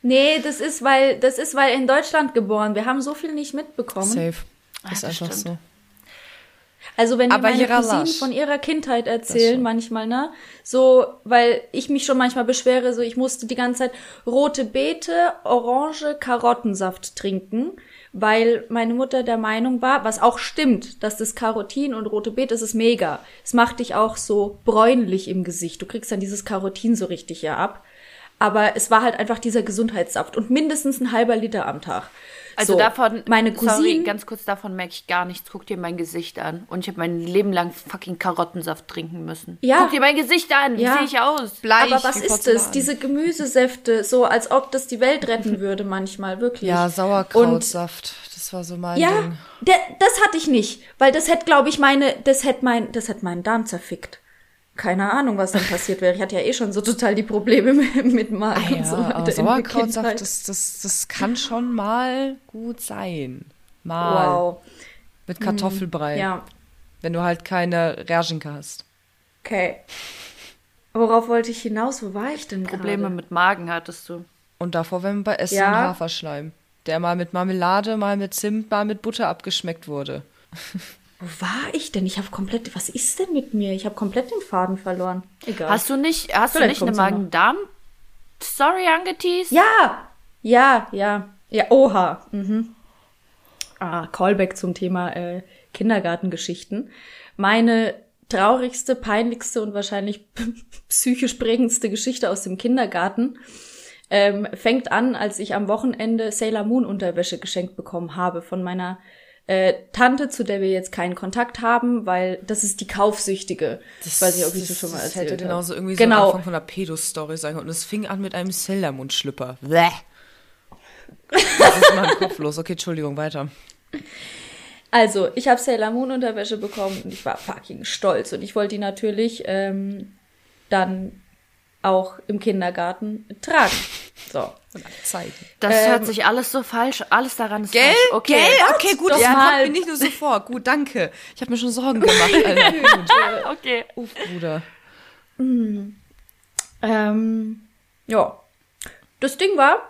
Nee, das ist, weil, das ist, weil in Deutschland geboren. Wir haben so viel nicht mitbekommen. Safe. Ah, Ist das einfach stimmt. so. Also wenn mir meine Cousinen von ihrer Kindheit erzählen, manchmal, ne? So, weil ich mich schon manchmal beschwere, so ich musste die ganze Zeit rote Beete, Orange, Karottensaft trinken, weil meine Mutter der Meinung war, was auch stimmt, dass das Karotin und rote Beete, das ist mega. Es macht dich auch so bräunlich im Gesicht. Du kriegst dann dieses Karotin so richtig ja ab. Aber es war halt einfach dieser Gesundheitssaft und mindestens ein halber Liter am Tag. Also So, davon, meine sorry, Cousinen, ganz kurz davon merke ich gar nichts. Guck dir mein Gesicht an. Und ich habe mein Leben lang fucking Karottensaft trinken müssen. Ja. Guck dir mein Gesicht an. Wie Ja. sehe ich aus? Bleich Aber was ist es? Diese Gemüsesäfte, so als ob das die Welt retten würde manchmal, wirklich. Ja, Und Sauerkrautsaft. Das war so mein ja, Ding. der, das hatte ich nicht, weil das hätte, glaube ich, meine, das hätte mein, das hätte meinen Darm zerfickt. Keine Ahnung, was dann passiert wäre. Ich hatte ja eh schon so total die Probleme mit, Magen Ah, und so ja, weiter aber Sauerkrautsaft, das, das, das kann schon mal gut sein. Mal. Wow. Mit Kartoffelbrei. Ja, Wenn du halt keine Rerschinke hast. okay. Worauf wollte ich hinaus? Wo war ich denn Probleme gerade? mit Magen hattest du. Und davor, wenn man bei Essen Ja. Haferschleim. Der mal mit Marmelade, mal mit Zimt, mal mit Butter abgeschmeckt wurde. Wo war ich denn? Ich habe komplett, was ist denn mit mir? Ich habe komplett den Faden verloren. Egal. Hast du nicht, hast du nicht eine. Magen-Darm-Story angeteased? Ja, ja, ja, ja, oha. Mhm. Ah, Callback zum Thema äh, Kindergartengeschichten. Meine traurigste, peinlichste und wahrscheinlich psychisch prägendste Geschichte aus dem Kindergarten ähm, fängt an, als ich am Wochenende Sailor Moon Unterwäsche geschenkt bekommen habe von meiner äh, Tante, zu der wir jetzt keinen Kontakt haben, weil das ist die Kaufsüchtige. ich weiß nicht, ob ich das, schon mal das erzählt hätte habe. genauso irgendwie so genau. am Anfang von einer Pedo-Story sein können. Und es fing an mit einem Sellermundschlüpper. Bäh. Was ist in meinem Kopf los? Okay, Entschuldigung, weiter. Also, ich habe Sailor Moon Unterwäsche bekommen und ich war fucking stolz. Und ich wollte die natürlich ähm, dann auch im Kindergarten tragen. So. Und zeigen. Das Ähm, hört sich alles so falsch, alles daran ist Gell? falsch. Okay. Gell? Okay, gut, das mal. kommt mir nicht nur so vor. Gut, danke. Ich habe mir schon Sorgen gemacht, Alter. Okay. Uff, Bruder. Ähm, ja. Das Ding war,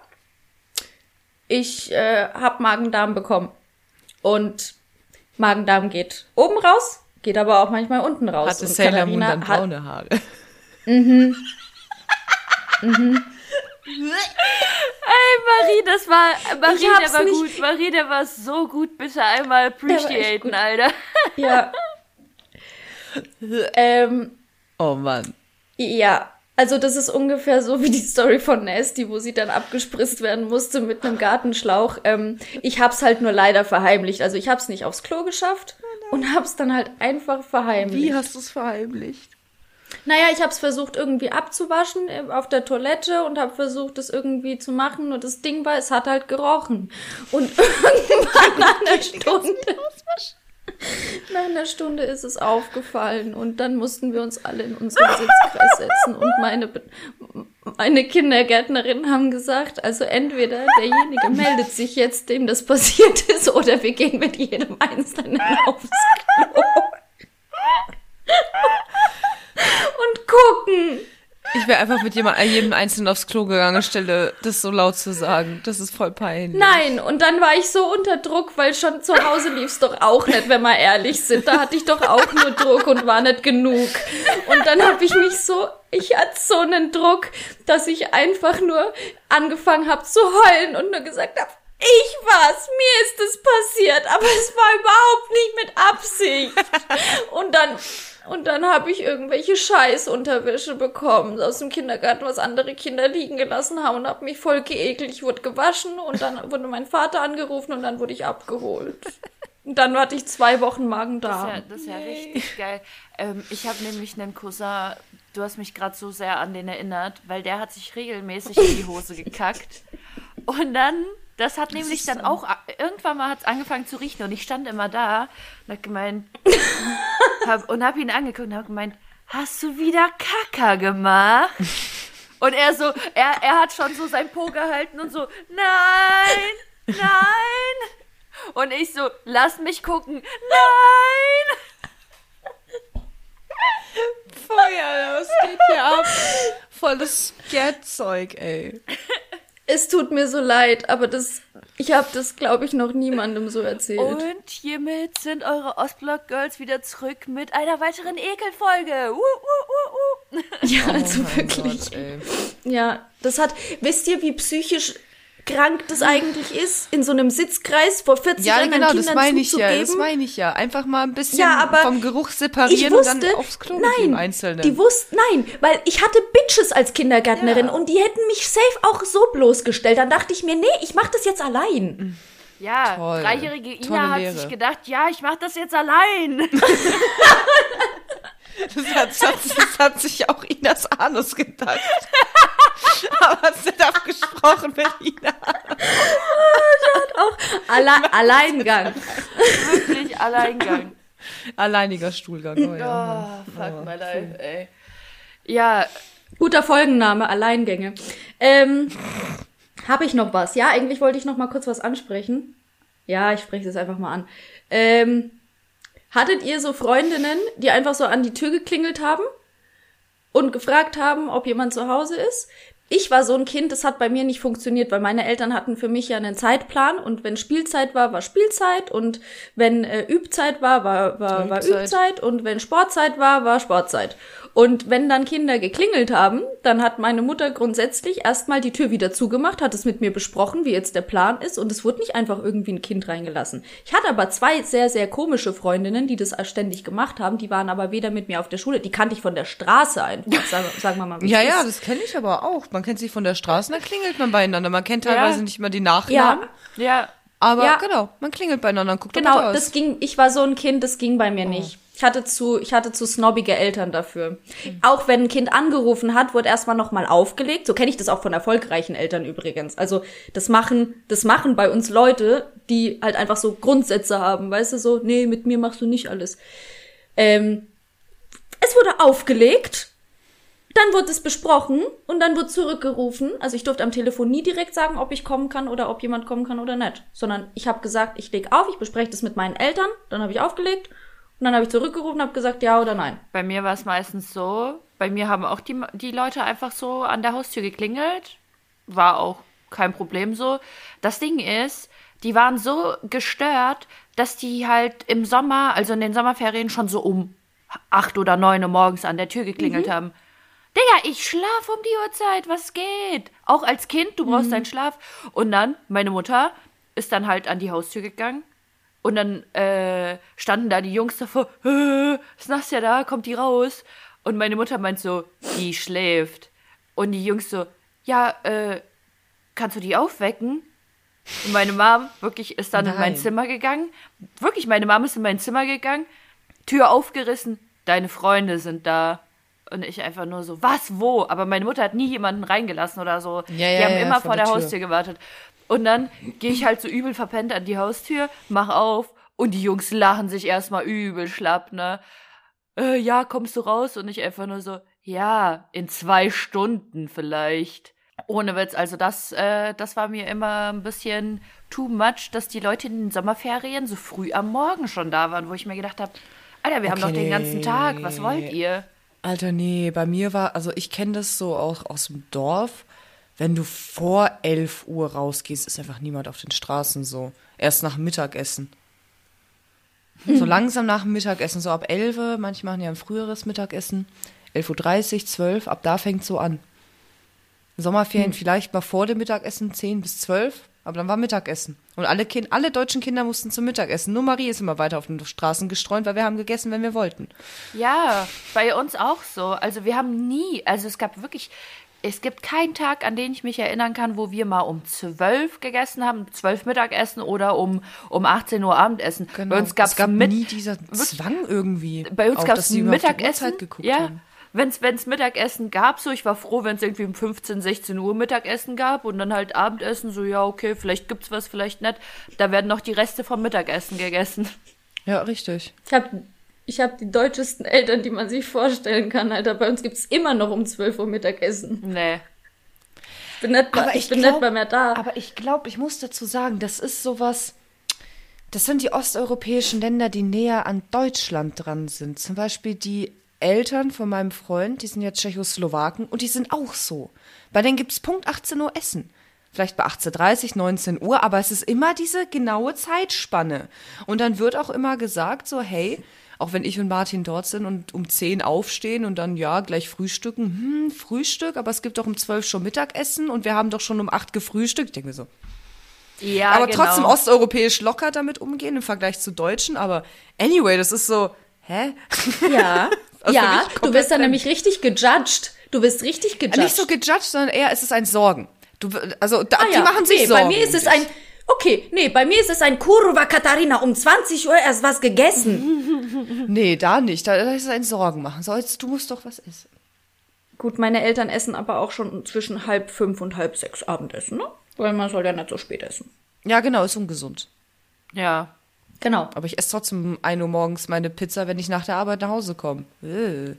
ich äh, habe Magen-Darm bekommen. Und Magen-Darm geht oben raus, geht aber auch manchmal unten raus. Hatte und Sailor Moon dann braune Haare? Ey, Marie, das war, Marie, der war nicht- gut. Marie, der war so gut. Bitte einmal appreciaten. Alter. Ja. ähm, Oh Mann. Ja, also das ist ungefähr so wie die Story von Nasty, wo sie dann abgespritzt werden musste mit einem Gartenschlauch. Ähm, ich hab's halt nur leider verheimlicht. Also ich hab's nicht aufs Klo geschafft und hab's dann halt einfach verheimlicht. Wie hast du es verheimlicht? Naja, ich hab's versucht irgendwie abzuwaschen äh, auf der Toilette und hab versucht, es irgendwie zu machen. Und das Ding war, es hat halt gerochen. Und irgendwann nach einer Stunde, nach einer Stunde ist es aufgefallen. Und dann mussten wir uns alle in unseren Sitzkreis setzen. Und meine, meine Kindergärtnerinnen haben gesagt, also entweder derjenige meldet sich jetzt, dem das passiert ist, oder wir gehen mit jedem Einzelnen aufs Klo. und gucken. Ich wäre einfach mit jemand, jedem Einzelnen aufs Klo gegangen, stelle das so laut zu sagen. Das ist voll peinlich. Nein, und dann war ich so unter Druck, weil schon zu Hause lief's doch auch nicht, wenn wir ehrlich sind. Da hatte ich doch auch nur Druck und war nicht genug. Und dann habe ich mich so, ich hatte so einen Druck, dass ich einfach nur angefangen habe zu heulen und nur gesagt habe, ich war's, mir ist es passiert, aber es war überhaupt nicht mit Absicht. Und dann und dann habe ich irgendwelche Scheißunterwäsche bekommen aus dem Kindergarten, was andere Kinder liegen gelassen haben und habe mich voll geekelt. Ich wurde gewaschen und dann wurde mein Vater angerufen und dann wurde ich abgeholt. Und dann hatte ich zwei Wochen Magen-Darm. Das ist ja, das ist ja richtig geil. Ähm, ich habe nämlich einen Cousin, du hast mich gerade so sehr an den erinnert, weil der hat sich regelmäßig in die Hose gekackt. Und dann das hat nämlich dann auch, irgendwann mal hat es angefangen zu riechen und ich stand immer da und hab gemeint, hab, und hab ihn angeguckt und hab gemeint, hast du wieder Kacker gemacht? Und er so, er, er hat schon so sein Po gehalten und so, nein, nein. Und ich so, lass mich gucken, nein. Feuer, was geht hier ab? Volles Scat-Zeug, ey. Es tut mir so leid, aber das, ich habe das, glaube ich, noch niemandem so erzählt. Und hiermit sind eure Ostblock Girls wieder zurück mit einer weiteren Ekelfolge. Uh, uh, uh, uh. Ja, also oh wirklich. Gott, ja, das hat, wisst ihr, wie psychisch krank das eigentlich ist, in so einem Sitzkreis vor 40 ja, anderen genau, Kindern das meine ich ja, das meine ich ja. Einfach mal ein bisschen ja, vom Geruch separieren wusste, und dann aufs Klo nein, Einzelnen. Die wussten, nein, weil ich hatte Bitches als Kindergärtnerin ja. und die hätten mich safe auch so bloßgestellt. Dann dachte ich mir, nee, ich mach das jetzt allein. Ja, Toll. dreijährige Ina hat sich gedacht, ja, ich mach das jetzt allein. Das hat, das, das hat sich auch Inas Anus gedacht. Aber hast du da gesprochen mit Ina? Oh, auch Alle Alleingang. Wirklich Alleingang. Alleiniger Stuhlgang. Oh, ja. oh fuck oh, my life, ey. Ja. Guter Folgenname, Alleingänge. Ähm, habe ich noch was? Ja, eigentlich wollte ich noch mal kurz was ansprechen. Ja, ich spreche es einfach mal an. Ähm, Hattet ihr so Freundinnen, die einfach so an die Tür geklingelt haben und gefragt haben, ob jemand zu Hause ist? Ich war so ein Kind, das hat bei mir nicht funktioniert, weil meine Eltern hatten für mich ja einen Zeitplan und wenn Spielzeit war, war Spielzeit und wenn äh, Übzeit war, war, war, war Übzeit und wenn Sportzeit war, war Sportzeit. Und wenn dann Kinder geklingelt haben, dann hat meine Mutter grundsätzlich erstmal die Tür wieder zugemacht, hat es mit mir besprochen, wie jetzt der Plan ist und es wurde nicht einfach irgendwie ein Kind reingelassen. Ich hatte aber zwei sehr, sehr komische Freundinnen, die das ständig gemacht haben, die waren aber weder mit mir auf der Schule, die kannte ich von der Straße einfach, sagen, sagen wir mal. Ja, ja, das kenne ich aber auch. Man kennt sie von der Straße, da klingelt man beieinander. Man kennt teilweise ja. nicht mal die Nachnamen. Ja, ja. Aber ja. genau, man klingelt beieinander und guckt Genau, das ging, ich war so ein Kind, das ging bei mir oh. nicht. Ich hatte zu, ich hatte zu snobbige Eltern dafür. Mhm. Auch wenn ein Kind angerufen hat, wurde erstmal nochmal aufgelegt. So kenne ich das auch von erfolgreichen Eltern übrigens. Also das machen, das machen bei uns Leute, die halt einfach so Grundsätze haben, weißt du, so, nee, mit mir machst du nicht alles. Ähm, es wurde aufgelegt, dann wurde es besprochen und dann wurde zurückgerufen. Also ich durfte am Telefon nie direkt sagen, ob ich kommen kann oder ob jemand kommen kann oder nicht. Sondern ich habe gesagt, ich leg auf, ich bespreche das mit meinen Eltern, dann habe ich aufgelegt und dann habe ich zurückgerufen und habe gesagt, ja oder nein. Bei mir war es meistens so, bei mir haben auch die, die Leute einfach so an der Haustür geklingelt. War auch kein Problem so. Das Ding ist, die waren so gestört, dass die halt im Sommer, also in den Sommerferien, schon so um acht oder neun Uhr morgens an der Tür geklingelt mhm. haben. Digga, ich schlaf um die Uhrzeit, was geht? Auch als Kind, du brauchst mhm. deinen Schlaf. Und dann, meine Mutter ist dann halt an die Haustür gegangen, und dann äh, standen da die Jungs davor, ist Nastja da, kommt die raus? Und meine Mutter meint so, die schläft. Und die Jungs so, ja, äh, kannst du die aufwecken? Und meine Mom wirklich ist dann Nein. in mein Zimmer gegangen. Wirklich, meine Mom ist in mein Zimmer gegangen, Tür aufgerissen, deine Freunde sind da. Und ich einfach nur so, was, wo? Aber meine Mutter hat nie jemanden reingelassen oder so. Ja, ja, die haben ja, immer vor der, der Haustür gewartet. Und dann gehe ich halt so übel verpennt an die Haustür, mach auf und die Jungs lachen sich erstmal übel schlapp, ne? Äh, ja, kommst du raus? Und ich einfach nur so, ja, in zwei Stunden vielleicht. Ohne Witz, also das, äh, das war mir immer ein bisschen too much, dass die Leute in den Sommerferien so früh am Morgen schon da waren, wo ich mir gedacht habe, Alter, wir okay. haben doch den ganzen Tag, was wollt ihr? Alter, nee, bei mir war, also ich kenne das so auch aus dem Dorf. Wenn du vor 11 Uhr rausgehst, ist einfach niemand auf den Straßen so. Erst nach Mittagessen. So langsam nach dem Mittagessen, so ab 11, manche machen ja ein früheres Mittagessen. 11.30 Uhr, 12, ab da fängt so an. Sommerferien vielleicht mal vor dem Mittagessen, 10 bis 12, aber dann war Mittagessen. Und alle, kind, alle deutschen Kinder mussten zum Mittagessen. Nur Marie ist immer weiter auf den Straßen gestreunt, weil wir haben gegessen, wenn wir wollten. Ja, bei uns auch so. Also wir haben nie, also es gab wirklich, es gibt keinen Tag, an den ich mich erinnern kann, wo wir mal um 12 gegessen haben, 12 Mittagessen oder um, um 18 Uhr Abendessen. Genau. Bei uns gab's es gab mit, nie dieser Zwang irgendwie. bei uns gab es Mittagessen. Ja, haben. wenn es Mittagessen gab, so ich war froh, wenn es irgendwie um 15, 16 Uhr Mittagessen gab und dann halt Abendessen, so ja, okay, vielleicht gibt's was, vielleicht nicht. Da werden noch die Reste vom Mittagessen gegessen. Ja, richtig. Ich habe ich hab die deutschesten Eltern, die man sich vorstellen kann, Alter. Bei uns gibt's immer noch um 12 Uhr Mittagessen. Nee. Ich bin nicht, mal, ich bin glaub- nicht mal mehr da. Aber ich glaube, ich muss dazu sagen, das ist sowas. Das sind die osteuropäischen Länder, die näher an Deutschland dran sind. Zum Beispiel die Eltern von meinem Freund, die sind ja Tschechoslowaken und die sind auch so. Bei denen gibt's Punkt 18 Uhr Essen. Vielleicht bei 18.30 19 Uhr, aber es ist immer diese genaue Zeitspanne. Und dann wird auch immer gesagt, so, hey, auch wenn ich und Martin dort sind und um 10 aufstehen und dann, ja, gleich frühstücken, hm, Frühstück, aber es gibt doch um 12 schon Mittagessen und wir haben doch schon um 8 gefrühstückt. Ich denke mir so, Ja, aber genau. trotzdem osteuropäisch locker damit umgehen im Vergleich zu Deutschen. Aber anyway, das ist so, hä? Ja, ja, du bist dann nämlich richtig gejudged. Du bist richtig gejudged. Nicht so gejudged, sondern eher ist es ein Sorgen. Du, also da, Ah die ja, machen sich nee, Sorgen. Bei mir ist es ein, okay, nee, bei mir ist es ein Kurva Katharina, um 20 Uhr erst was gegessen. Nee, da nicht. Da, da ist es ein Sorgen machen. So, jetzt, du musst doch was essen. Gut, meine Eltern essen aber auch schon zwischen halb fünf und halb sechs Abendessen, ne? Weil man soll ja nicht so spät essen. Ja, genau, ist ungesund. Ja. Genau. Aber ich esse trotzdem um 1 Uhr morgens meine Pizza, wenn ich nach der Arbeit nach Hause komme. Äh.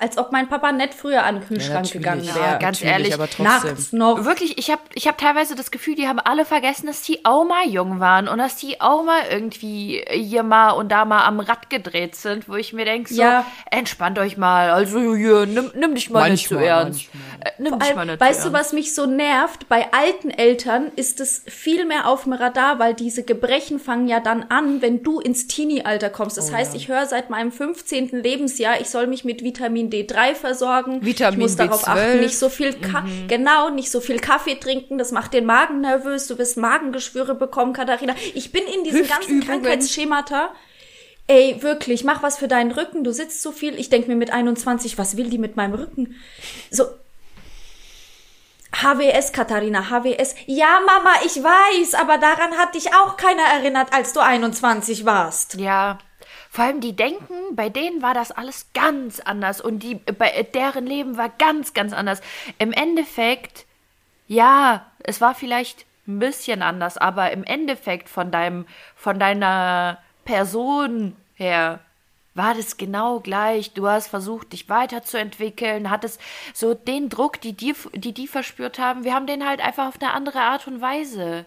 Als ob mein Papa nicht früher an den Kühlschrank natürlich. gegangen Ja, wäre. ganz Natürlich, ehrlich, aber trotzdem. Nachts noch. Wirklich, ich habe ich hab teilweise das Gefühl, die haben alle vergessen, dass die auch mal jung waren und dass die auch mal irgendwie hier mal und da mal am Rad gedreht sind, wo ich mir denke, so, Ja. entspannt euch mal. Also hier, nimm, nimm dich mal nicht zu Manchmal, ernst. Äh, nimm dich mal nicht weißt zu du, was mich so nervt? Bei alten Eltern ist es viel mehr auf dem Radar, weil diese Gebrechen fangen ja dann an, wenn du ins Teenie-Alter kommst. Oh Das heißt, ich höre seit meinem 15. Lebensjahr, ich soll mich mit Vitamin D3 versorgen. Vitamin ich muss darauf B12. achten, nicht so viel, Ka genau, nicht so viel Kaffee trinken. Das macht den Magen nervös. Du wirst Magengeschwüre bekommen, Katharina. Ich bin in diesen ganzen. Krankheitsschemata. Ey, wirklich, mach was für deinen Rücken. Du sitzt so viel. Ich denk mir mit 21, was will die mit meinem Rücken? So, HWS, Katharina, HWS. Ja, Mama, ich weiß, aber daran hat dich auch keiner erinnert, als du 21 warst. Ja. Vor allem die denken, bei denen war das alles ganz anders und die, bei deren Leben war ganz, ganz anders. Im Endeffekt, ja, es war vielleicht ein bisschen anders, aber im Endeffekt von deinem, von deiner Person her war das genau gleich. Du hast versucht, dich weiterzuentwickeln, hattest so den Druck, die die, die, die verspürt haben. Wir haben den halt einfach auf eine andere Art und Weise.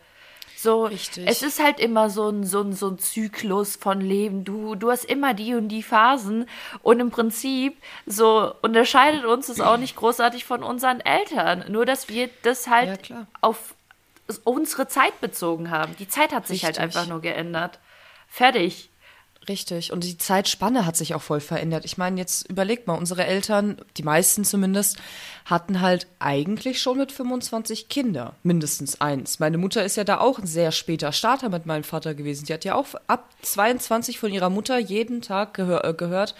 So, Richtig. es ist halt immer so ein, so ein, so ein Zyklus von Leben. Du, du hast immer die und die Phasen und im Prinzip so unterscheidet uns das auch nicht großartig von unseren Eltern. Nur, dass wir das Ja, halt klar. auf unsere Zeit bezogen haben. Die Zeit hat sich halt Richtig. einfach nur geändert. Fertig. Richtig. Und die Zeitspanne hat sich auch voll verändert. Ich meine, jetzt überlegt mal, unsere Eltern, die meisten zumindest, hatten halt eigentlich schon mit 25 Kinder. Mindestens eins. Meine Mutter ist ja da auch ein sehr später Starter mit meinem Vater gewesen. Die hat ja auch ab 22 von ihrer Mutter jeden Tag gehör, äh, gehört.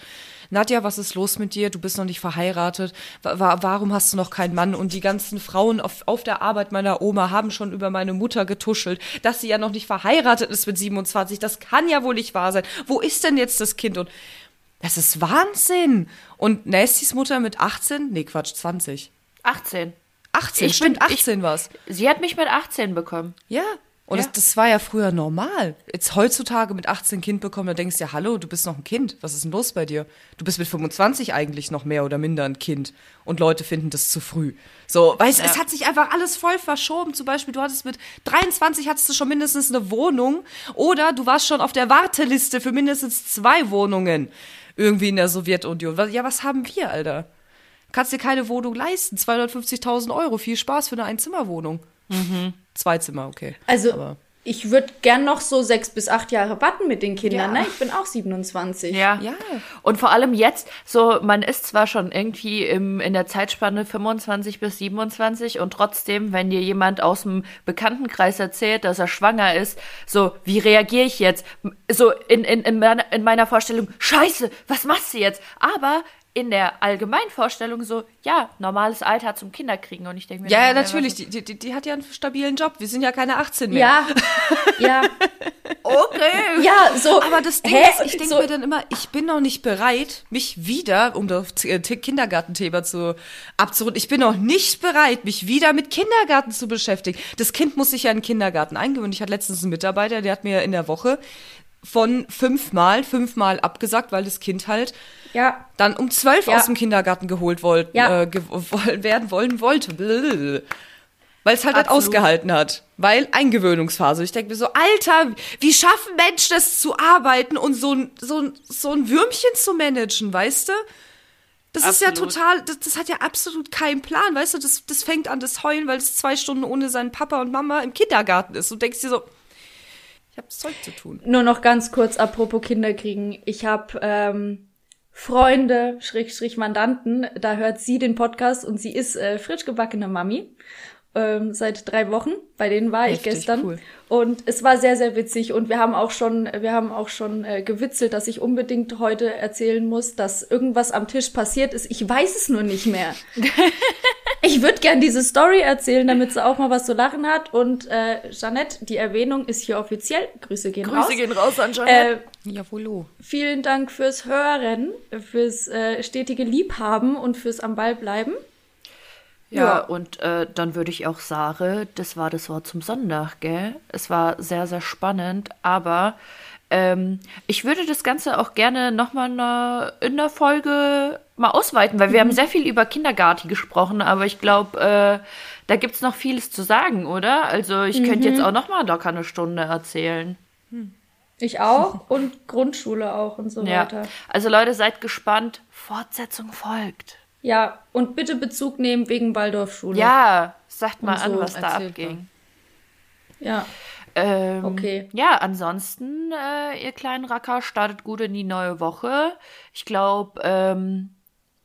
Nadja, was ist los mit dir? Du bist noch nicht verheiratet. Wa wa warum hast du noch keinen Mann? Und die ganzen Frauen auf, auf der Arbeit meiner Oma haben schon über meine Mutter getuschelt, dass sie ja noch nicht verheiratet ist mit 27. Das kann ja wohl nicht wahr sein. Wo ist denn jetzt das Kind? Und das ist Wahnsinn. Und Nastys Mutter mit 18? Nee, Quatsch, 20. 18. 18, Ich stimmt, bin- ich- 18 war's. Sie hat mich mit 18 bekommen. Ja, Und Ja. das, das war ja früher normal. Jetzt heutzutage mit 18 Kind bekommen, da denkst du ja, hallo, du bist noch ein Kind. Was ist denn los bei dir? Du bist mit 25 eigentlich noch mehr oder minder ein Kind. Und Leute finden das zu früh. So, weißt du, Ja. es hat sich einfach alles voll verschoben. Zum Beispiel, du hattest mit 23 hattest du schon mindestens eine Wohnung. Oder du warst schon auf der Warteliste für mindestens zwei Wohnungen. Irgendwie in der Sowjetunion. Ja, was haben wir, Alter? Kannst dir keine Wohnung leisten. 250.000 Euro. Viel Spaß für eine Einzimmerwohnung. Zwei Zimmer, okay. Also, Aber- ich würde gern noch so sechs bis acht Jahre warten mit den Kindern, Ja. ne? Ich bin auch 27. Ja. Ja. Und vor allem jetzt, so, man ist zwar schon irgendwie im, in der Zeitspanne 25 bis 27 und trotzdem, wenn dir jemand aus dem Bekanntenkreis erzählt, dass er schwanger ist, so, wie reagiere ich jetzt? So, in, in, in, meiner, in meiner Vorstellung, scheiße, was machst du jetzt? Aber in der Allgemeinvorstellung so, ja, normales Alter zum Kinderkriegen. Und ich denke mir, Ja, ja, natürlich. was- Die, die, die hat ja einen stabilen Job. Wir sind ja keine 18 mehr. Ja, ja, Okay. ja, so. Aber das Ding hä? ist, ich denke so, mir dann immer, ich bin noch nicht bereit, mich wieder, um das äh, Kindergartenthema zu abzurunden, ich bin noch nicht bereit, mich wieder mit Kindergarten zu beschäftigen. Das Kind muss sich ja in den Kindergarten eingewöhnen. Ich hatte letztens einen Mitarbeiter, der hat mir in der Woche von fünfmal, fünfmal abgesagt, weil das Kind halt ja, dann um zwölf Ja. aus dem Kindergarten geholt wollt, Ja. äh, ge wollen, werden wollen wollte. Weil es halt, halt Absolut. ausgehalten hat. Weil Eingewöhnungsphase. Ich denke mir so, Alter, wie schaffen Menschen das zu arbeiten und so ein, so ein, so ein Würmchen zu managen, weißt du? Das ist ja Absolut. total, das, das hat ja absolut keinen Plan, weißt du? Das, das fängt an das Heulen, weil es zwei Stunden ohne seinen Papa und Mama im Kindergarten ist. Und denkst dir so, ich hab Zeug zu tun. nur noch ganz kurz apropos Kinderkriegen. Ich habe ähm, Freunde, Schrägstrich Mandanten, da hört sie den Podcast und sie ist äh, frisch gebackene Mami. Ähm, seit drei Wochen. Bei denen war ich Heftig, gestern. cool. Und es war sehr, sehr witzig. Und wir haben auch schon, wir haben auch schon äh, gewitzelt, dass ich unbedingt heute erzählen muss, dass irgendwas am Tisch passiert ist. Ich weiß es nur nicht mehr. ich würde gern diese Story erzählen, damit sie auch mal was zu lachen hat. Und äh, Jeanette, die Erwähnung ist hier offiziell. Grüße gehen raus. Grüße gehen raus an Jeanette. Äh, Jawollo. vielen Dank fürs Hören, fürs äh, stetige Liebhaben und fürs am Ball bleiben. Ja, Ja. und äh, dann würde ich auch sagen, das war das Wort zum Sonntag, gell? Es war sehr, sehr spannend, aber ähm, ich würde das Ganze auch gerne nochmal in der Folge mal ausweiten, weil wir haben sehr viel über Kindergarten gesprochen, aber ich glaube, äh, da gibt's noch vieles zu sagen, oder? Also ich könnte jetzt auch nochmal locker eine Stunde erzählen. Ich auch und Grundschule auch und so Ja. weiter. Also Leute, seid gespannt. Fortsetzung folgt. Ja, und bitte Bezug nehmen wegen Waldorfschule. Ja, sagt mal Und an, so was da abging. Ja. Ähm, Okay. Ja, ansonsten, äh, ihr kleinen Racker, startet gut in die neue Woche. Ich glaube, ähm,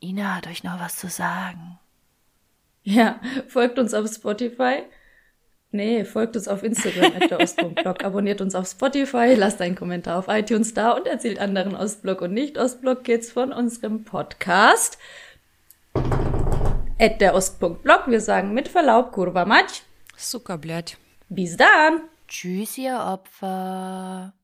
Ina hat euch noch was zu sagen. Ja, folgt uns auf Spotify. Nee, folgt uns auf Instagram at der Ostblock. Abonniert uns auf Spotify, lasst einen Kommentar auf iTunes da und erzählt anderen Ostblock und nicht Ostblock Kids von unserem Podcast. At der Ostpunkt-Blog. Wir sagen mit Verlaub, Kurva Matsch. Zuckerblatt. Bis dann! Tschüss, ihr Opfer.